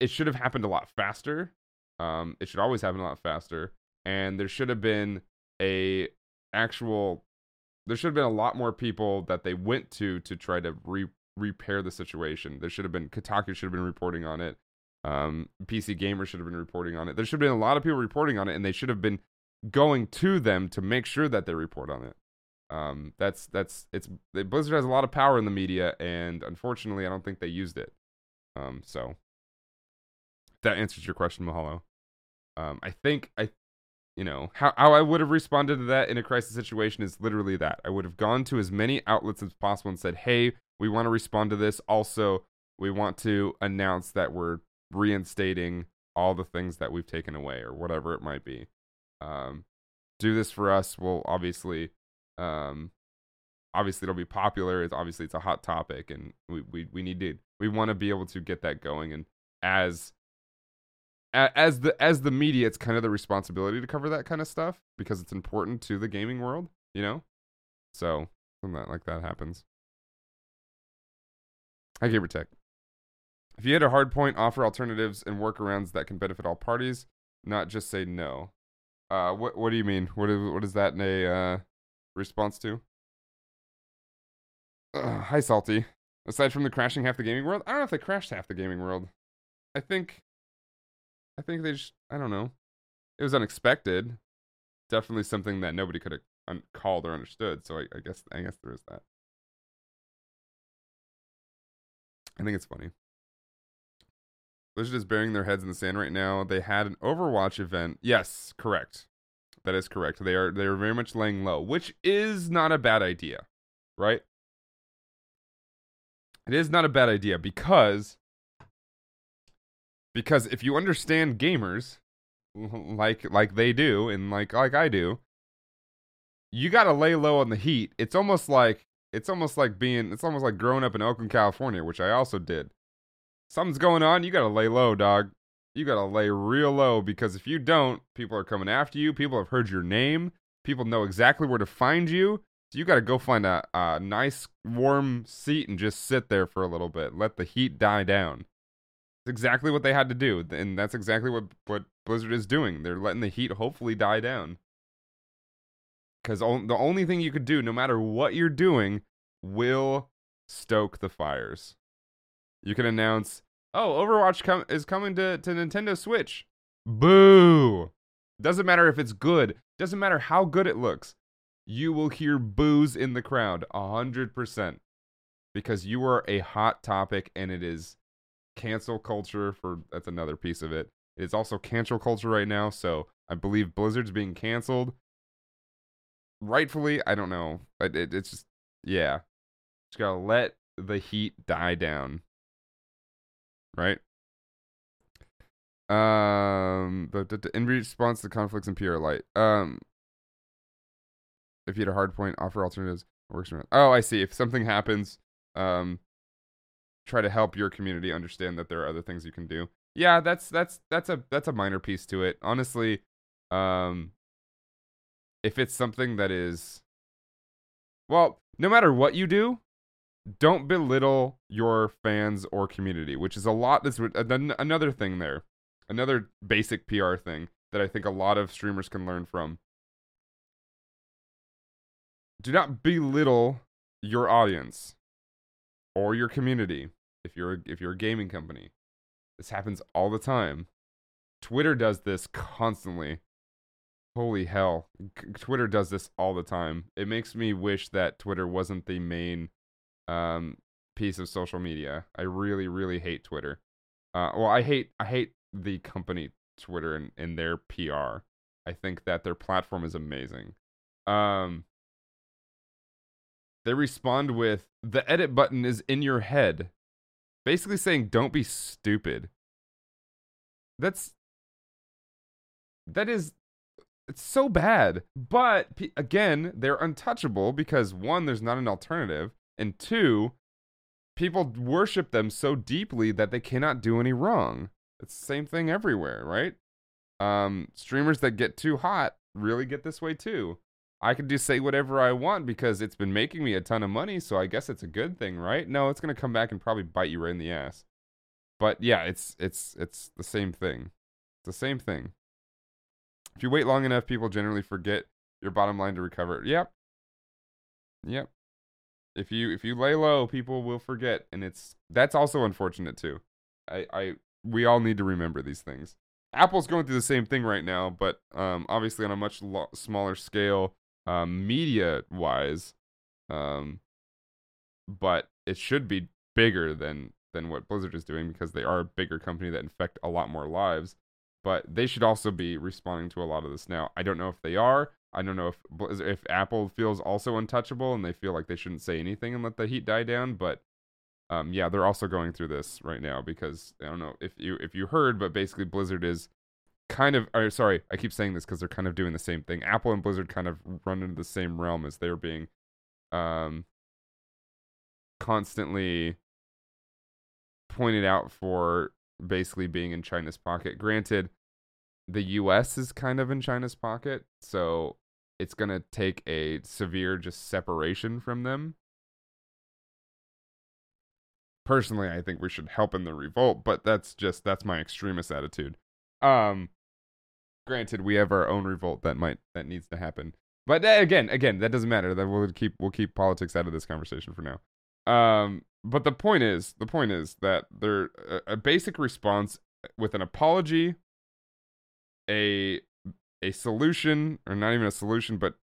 it should have happened a lot faster. Um, it should always happen a lot faster, and there should have been a actual. There should have been a lot more people that they went to to try to re- repair the situation. There should have been Kotaku should have been reporting on it. Um, PC Gamer should have been reporting on it. There should have been a lot of people reporting on it, and they should have been going to them to make sure that they report on it. Um, that's that's it's Blizzard has a lot of power in the media, and unfortunately, I don't think they used it. Um, so that answers your question, Mahalo. Um, I think I, you know, how how I would have responded to that in a crisis situation is literally that I would have gone to as many outlets as possible and said, "Hey, we want to respond to this. Also, we want to announce that we're reinstating all the things that we've taken away, or whatever it might be." Um, do this for us. We'll obviously, um, obviously it'll be popular. It's obviously it's a hot topic, and we we we need to we want to be able to get that going. And as as the as the media, it's kind of the responsibility to cover that kind of stuff because it's important to the gaming world, you know. So something that like that happens. Gamer Tech. If you had a hard point, offer alternatives and workarounds that can benefit all parties, not just say no. Uh, what what do you mean? What is what is that in a uh, response to? Uh, hi, Salty. Aside from the crashing half the gaming world, I don't know if they crashed half the gaming world. I think, I think they just, I don't know. It was unexpected. Definitely something that nobody could have un- called or understood. So I, I guess, I guess there is that. I think it's funny. Blizzard is burying their heads in the sand right now. They had an Overwatch event. Yes, correct. That is correct. They are they are very much laying low, which is not a bad idea, right? It is not a bad idea because because if you understand gamers like like they do and like like I do, you got to lay low on the heat. It's almost like it's almost like being it's almost like growing up in Oakland, California, which I also did something's going on, you gotta lay low, dog. You gotta lay real low because if you don't, people are coming after you. People have heard your name. People know exactly where to find you. So you gotta go find a, a nice warm seat and just sit there for a little bit. Let the heat die down. Exactly what they had to do, and that's exactly what what Blizzard is doing. They're letting the heat hopefully die down. Because the only thing you could do, no matter what you're doing, will stoke the fires. You can announce, "Oh, Overwatch com- is coming to, to Nintendo Switch." Boo! Doesn't matter if it's good. Doesn't matter how good it looks. You will hear boos in the crowd, hundred percent, because you are a hot topic, and it is cancel culture. For that's another piece of it. It is also cancel culture right now. So I believe Blizzard's being canceled. Rightfully, I don't know. It, it, it's just yeah. Just gotta let the heat die down. Right? Um, but in response to conflicts in PR light. Um, if you had a hard point, offer alternatives. Works around. Oh, I see. If something happens, um, try to help your community understand that there are other things you can do. Yeah, that's that's that's a that's a minor piece to it. Honestly, um, if it's something that is, well, no matter what you do, don't belittle your fans or community, which is a lot. That's another thing there another basic PR thing that I think a lot of streamers can learn from. Do not belittle your audience or your community if you're if you're a gaming company. This happens all the time. Twitter does this constantly. Holy hell. Twitter does this all the time. It makes me wish that Twitter wasn't the main um, piece of social media. I really, really hate Twitter. Uh, well, I hate I hate the company Twitter and, and their PR. I think that their platform is amazing. Um, they respond with the edit button is in your head, basically saying don't be stupid. That's that is it's so bad. But again, they're untouchable because one, there's not an alternative, and two, people worship them so deeply that they cannot do any wrong. It's the same thing everywhere, right? Um, streamers that get too hot really get this way too. I can just say whatever I want because it's been making me a ton of money, so I guess it's a good thing, right? No, it's gonna come back and probably bite you right in the ass. But yeah, it's it's it's the same thing. It's the same thing. If you wait long enough, people generally forget your bottom line to recover. Yep. Yep. If you if you lay low, people will forget, and it's that's also unfortunate too. I I we all need to remember these things. Apple's going through the same thing right now, but um, obviously on a much lo- smaller scale, um, media wise. Um, but it should be bigger than than what Blizzard is doing because they are a bigger company that infect a lot more lives. But they should also be responding to a lot of this now. I don't know if they are. I don't know if if Apple feels also untouchable and they feel like they shouldn't say anything and let the heat die down. But um, yeah, they're also going through this right now because I don't know if you if you heard, but basically Blizzard is kind of or sorry, I keep saying this because they're kind of doing the same thing. Apple and Blizzard kind of run into the same realm as they're being um, constantly pointed out for basically being in China's pocket. Granted, the US is kind of in China's pocket, so it's going to take a severe just separation from them personally i think we should help in the revolt but that's just that's my extremist attitude um granted we have our own revolt that might that needs to happen. But uh, again again that doesn't matter. That we'll keep we'll keep politics out of this conversation for now. Um but the point is the point is that there a, a basic response with an apology a a solution or not even a solution but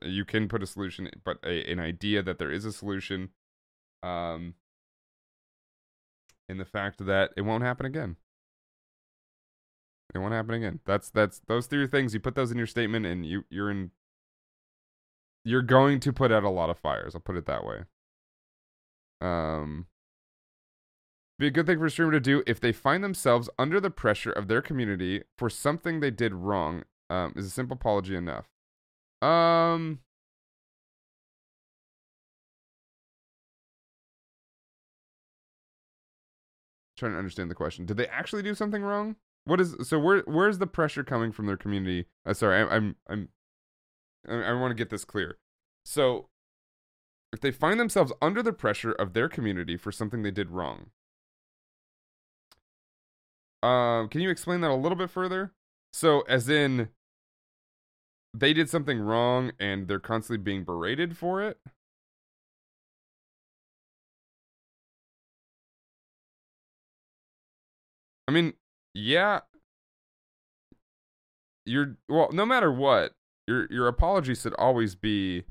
you can put a solution but a, an idea that there is a solution um in the fact that it won't happen again. It won't happen again. That's that's those three things. You put those in your statement, and you you're in. You're going to put out a lot of fires. I'll put it that way. Um, be a good thing for a streamer to do if they find themselves under the pressure of their community for something they did wrong. Um, is a simple apology enough? Um, trying to understand the question. Did they actually do something wrong? What is so? Where where's the pressure coming from their community? Uh, sorry, I, I'm I'm I, want to get this clear. So, if they find themselves under the pressure of their community for something they did wrong, um, can you explain that a little bit further? So, as in, they did something wrong and they're constantly being berated for it. I mean, yeah. You're well, no matter what, your your apology should always be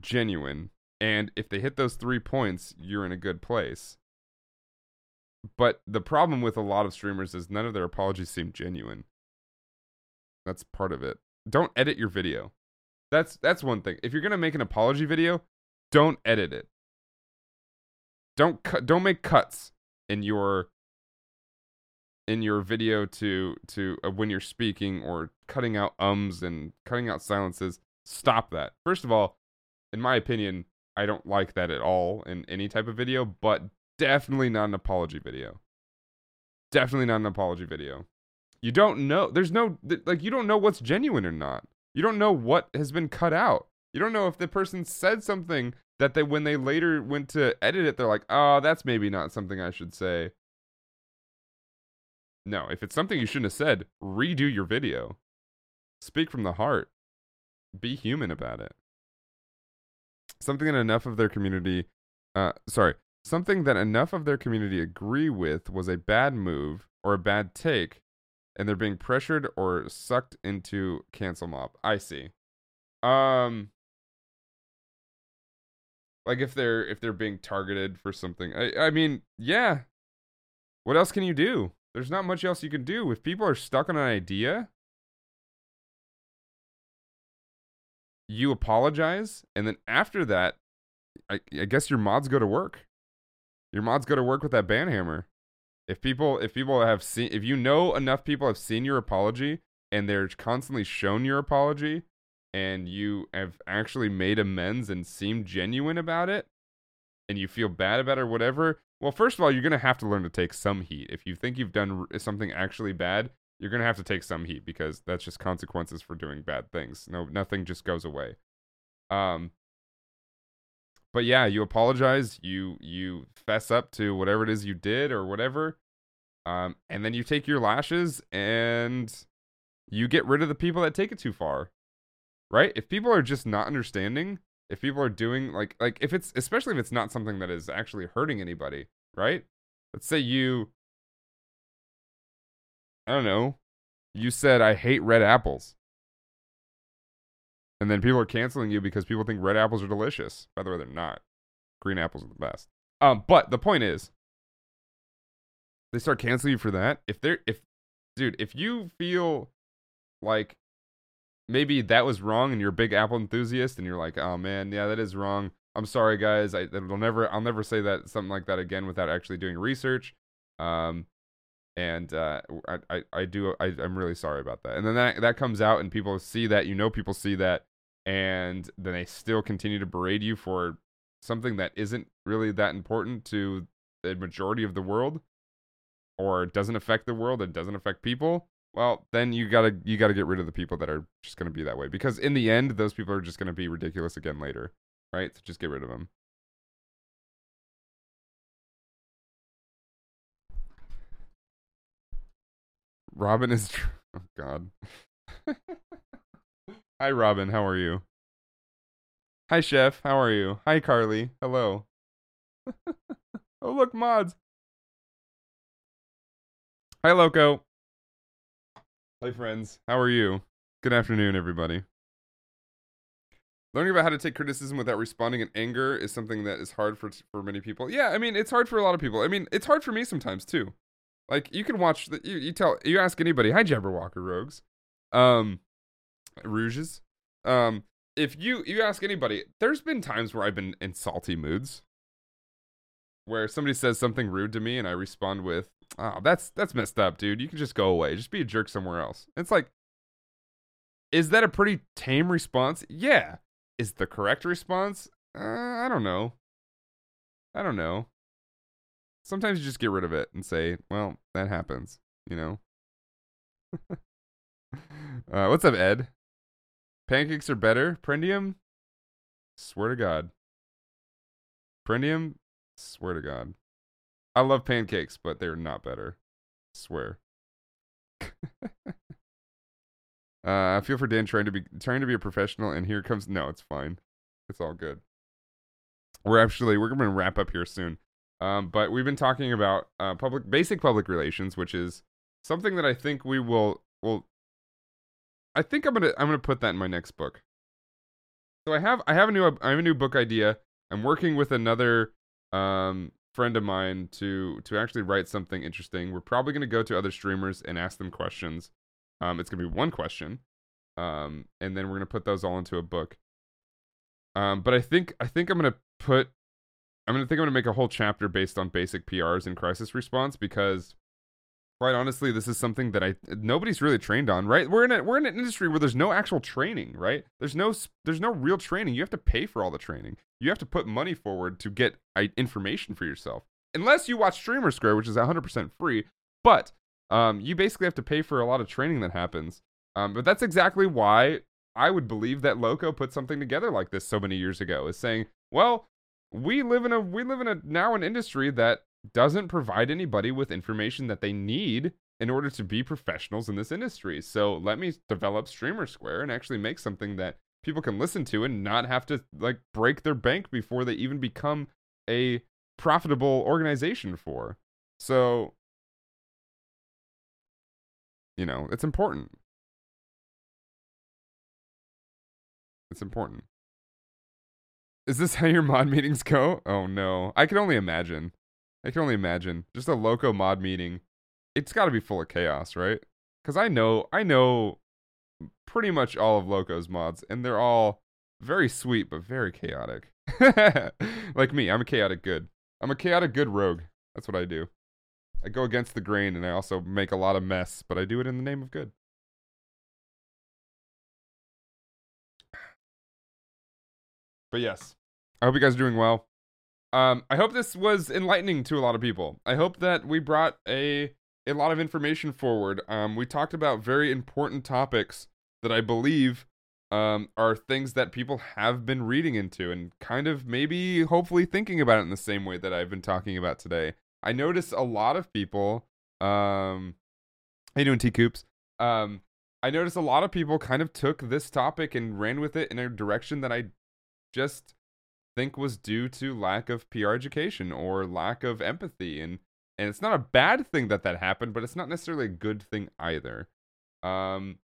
genuine. And if they hit those 3 points, you're in a good place. But the problem with a lot of streamers is none of their apologies seem genuine. That's part of it. Don't edit your video. That's that's one thing. If you're to make an apology video, don't edit it. don't cut don't make cuts in your in your video to to uh, when you're speaking or cutting out ums and cutting out silences stop that. First of all in my opinion i don't like that at all in any type of video but definitely not an apology video. Definitely not an apology video. You don't know there's no like you don't know what's genuine or not. You don't know what has been cut out. You don't know if the person said something that they when they later went to edit it they're like oh that's maybe not something i should say no if it's something you shouldn't have said redo your video speak from the heart be human about it something that enough of their community uh sorry something that enough of their community agree with was a bad move or a bad take and they're being pressured or sucked into cancel mob i see um like if they're if they're being targeted for something. I I mean, yeah. What else can you do? There's not much else you can do. If people are stuck on an idea, you apologize, and then after that, I, I guess your mods go to work. Your mods go to work with that banhammer. If people if people have seen if you know enough people have seen your apology and they're constantly shown your apology, and you have actually made amends and seem genuine about it and you feel bad about it or whatever, well, first of all, you're going to have to learn to take some heat. If you think you've done something actually bad, you're going to have to take some heat because that's just consequences for doing bad things. No, nothing just goes away. Um, but yeah, you apologize, you you fess up to whatever it is you did or whatever. Um, and then you take your lashes and you get rid of the people that take it too far right? If people are just not understanding, if people are doing like like if it's especially if it's not something that is actually hurting anybody, right? Let's say you I don't know, you said I hate red apples. And then people are canceling you because people think red apples are delicious. By the way, they're not. Green apples are the best. Um, but the point is, they start canceling you for that. If they're if dude, if you feel like maybe that was wrong and you're a big Apple enthusiast and you're like, oh man, yeah, that is wrong. I'm sorry, guys. I will never, I'll never say that something like that again without actually doing research. Um, and uh, I, I, I do, I, I'm really sorry about that. And then that that comes out and people see that, you know, people see that, and then they still continue to berate you for something that isn't really that important to the majority of the world, or doesn't affect the world, and doesn't affect people well then you gotta you gotta get rid of the people that are just gonna be that way because in the end those people are just gonna be ridiculous again later right? So just get rid of them robin is tr- oh god. Hi robin. How are you? Hi chef. How are you? Hi carly. Hello. Oh look mods. Hi loco Hi, friends. How are you? Good afternoon, everybody. Learning about how to take criticism without responding in anger is something that is hard for for many people. Yeah, I mean, it's hard for a lot of people. I mean, it's hard for me sometimes too. Like you can watch the you, you tell you ask anybody, "Hi Jabberwocker Rogues." Um Rouges. Um if you you ask anybody, there's been times where I've been in salty moods where somebody says something rude to me and I respond with, "Oh, that's that's messed up, dude. You can just go away. Just be a jerk somewhere else." It's like is that a pretty tame response? Yeah. Is the correct response? Uh, I don't know. I don't know. Sometimes you just get rid of it and say, "Well, that happens," you know. uh, what's up, Ed? Pancakes are better. Prendium? Swear to God. Prendium Swear to God. I love pancakes, but they're not better. Swear. uh, I feel for Dan trying to be trying to be a professional, and here comes no, it's fine. It's all good. We're actually we're gonna wrap up here soon. Um, but we've been talking about uh, public basic public relations, which is something that I think we will will. I think I'm gonna I'm gonna put that in my next book. So I have I have a new I have a new book idea. I'm working with another um, friend of mine to to actually write something interesting. We're probably going to go to other streamers and ask them questions. Um, it's going to be one question, um, and then we're going to put those all into a book. Um, but I think I think I'm going to put I'm gonna think I'm gonna make a whole chapter based on basic PRs and crisis response because quite honestly, this is something that I nobody's really trained on, right? We're in a we're in an industry where there's no actual training, right? There's no there's no real training. You have to pay for all the training. You have to put money forward to get information for yourself. Unless you watch Streamer Square, which is 100% free, but um, you basically have to pay for a lot of training that happens. Um, but that's exactly why I would believe that Loco put something together like this so many years ago, is saying, well, we live in a we live in a now an industry that doesn't provide anybody with information that they need in order to be professionals in this industry. So let me develop Streamer Square and actually make something that people can listen to and not have to like break their bank before they even become a profitable organization for. So you know, it's important. It's important. Is this how your mod meetings go? Oh no. I can only imagine. I can only imagine. Just a loco mod meeting. It's got to be full of chaos, right? Because I know, I know pretty much all of Loco's mods, and they're all very sweet but very chaotic. like me, I'm a chaotic good. I'm a chaotic good rogue. That's what I do. I go against the grain, and I also make a lot of mess, but I do it in the name of good. But yes, I hope you guys are doing well. Um, I hope this was enlightening to a lot of people. I hope that we brought a a lot of information forward. Um, we talked about very important topics that I believe um, are things that people have been reading into and kind of maybe hopefully thinking about it in the same way that I've been talking about today. I noticed a lot of people. Um, how you doing, T Coops? Um, I noticed a lot of people kind of took this topic and ran with it in a direction that I just think was due to lack of PR education or lack of empathy and and it's not a bad thing that that happened but it's not necessarily a good thing either. Um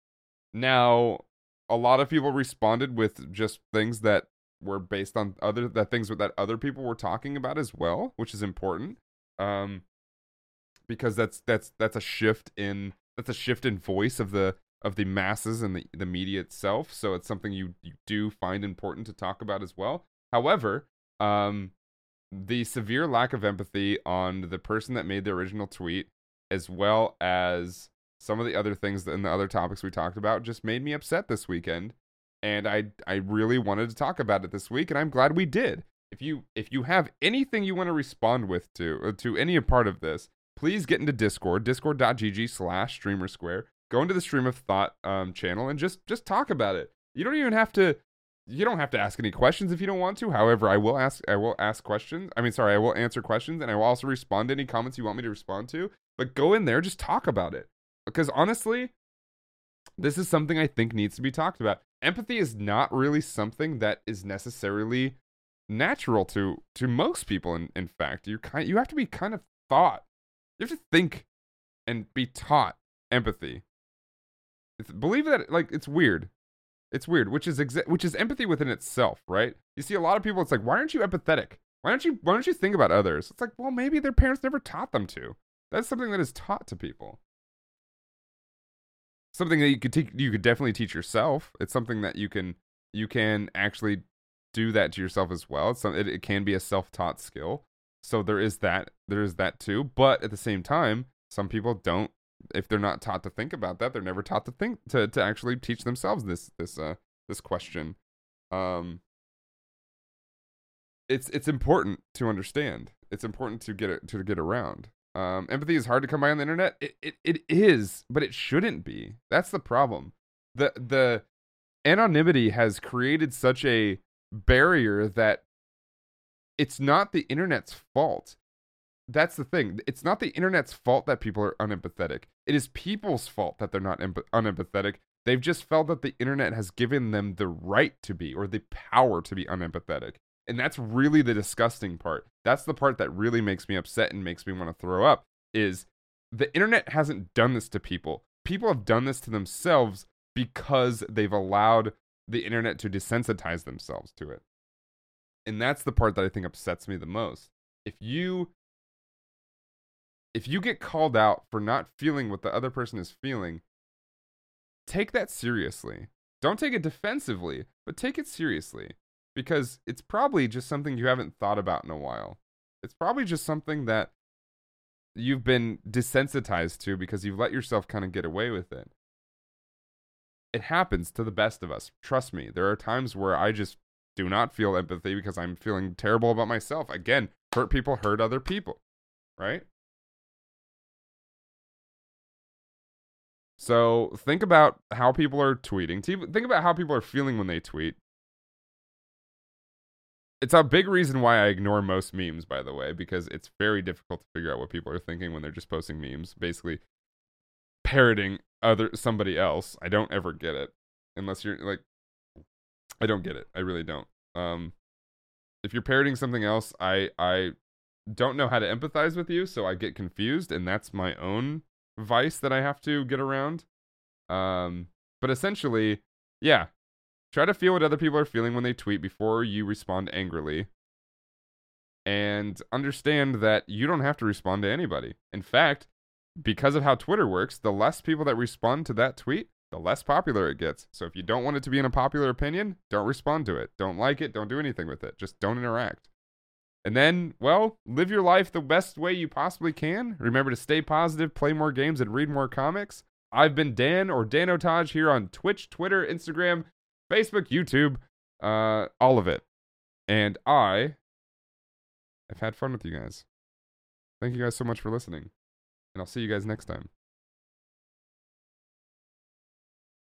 now a lot of people responded with just things that were based on other that things that other people were talking about as well which is important um because that's that's that's a shift in that's a shift in voice of the of the masses and the, the media itself so it's something you, you do find important to talk about as well However, um, the severe lack of empathy on the person that made the original tweet, as well as some of the other things and the other topics we talked about, just made me upset this weekend. And I I really wanted to talk about it this week, and I'm glad we did. If you if you have anything you want to respond with to uh, to any part of this, please get into Discord, discord.gg slash streamer square. Go into the stream of thought um, channel and just just talk about it. You don't even have to you don't have to ask any questions if you don't want to. However, I will ask I will ask questions. I mean, sorry, I will answer questions and I will also respond to any comments you want me to respond to. But go in there, just talk about it. Because honestly, this is something I think needs to be talked about. Empathy is not really something that is necessarily natural to to most people in, in fact. You kind you have to be kind of thought. You have to think and be taught empathy. It's, believe that like it's weird it's weird, which is exa- which is empathy within itself, right? You see a lot of people. It's like, why aren't you empathetic? Why don't you Why don't you think about others? It's like, well, maybe their parents never taught them to. That's something that is taught to people. Something that you could te- you could definitely teach yourself. It's something that you can you can actually do that to yourself as well. It's some, it, it can be a self taught skill. So there is that there is that too. But at the same time, some people don't if they're not taught to think about that, they're never taught to think to to actually teach themselves this this uh this question. Um it's it's important to understand. It's important to get it to get around. Um, empathy is hard to come by on the internet. It, it it is, but it shouldn't be. That's the problem. The the anonymity has created such a barrier that it's not the internet's fault that's the thing. It's not the internet's fault that people are unempathetic. It is people's fault that they're not unempathetic. They've just felt that the internet has given them the right to be or the power to be unempathetic. And that's really the disgusting part. That's the part that really makes me upset and makes me want to throw up is the internet hasn't done this to people. People have done this to themselves because they've allowed the internet to desensitize themselves to it. And that's the part that I think upsets me the most. If you if you get called out for not feeling what the other person is feeling, take that seriously. Don't take it defensively, but take it seriously. because it's probably just something you haven't thought about in a while. It's probably just something that you've been desensitized to because you've let yourself kind of get away with it. It happens to the best of us. Trust me, there are times where I just do not feel empathy because I'm feeling terrible about myself. Again, hurt people hurt other people, right? So think about how people are tweeting. Think about how people are feeling when they tweet. It's a big reason why I ignore most memes, by the way, because it's very difficult to figure out what people are thinking when they're just posting memes, basically parroting other somebody else. I don't ever get it unless you're like I don't get it. I really don't. Um if you're parroting something else, I I don't know how to empathize with you, so I get confused and that's my own vice that I have to get around. Um, but essentially, yeah, try to feel what other people are feeling when they tweet before you respond angrily. And understand that you don't have to respond to anybody. In fact, because of how Twitter works, the less people that respond to that tweet, the less popular it gets. So if you don't want it to be an unpopular opinion, don't respond to it. Don't like it. Don't do anything with it. Just don't interact. And then, well, live your life the best way you possibly can. Remember to stay positive, play more games, and read more comics. I've been Dan or Dan Otage here on Twitch, Twitter, Instagram, Facebook, YouTube, uh, all of it. And I have had fun with you guys. Thank you guys so much for listening. And I'll see you guys next time.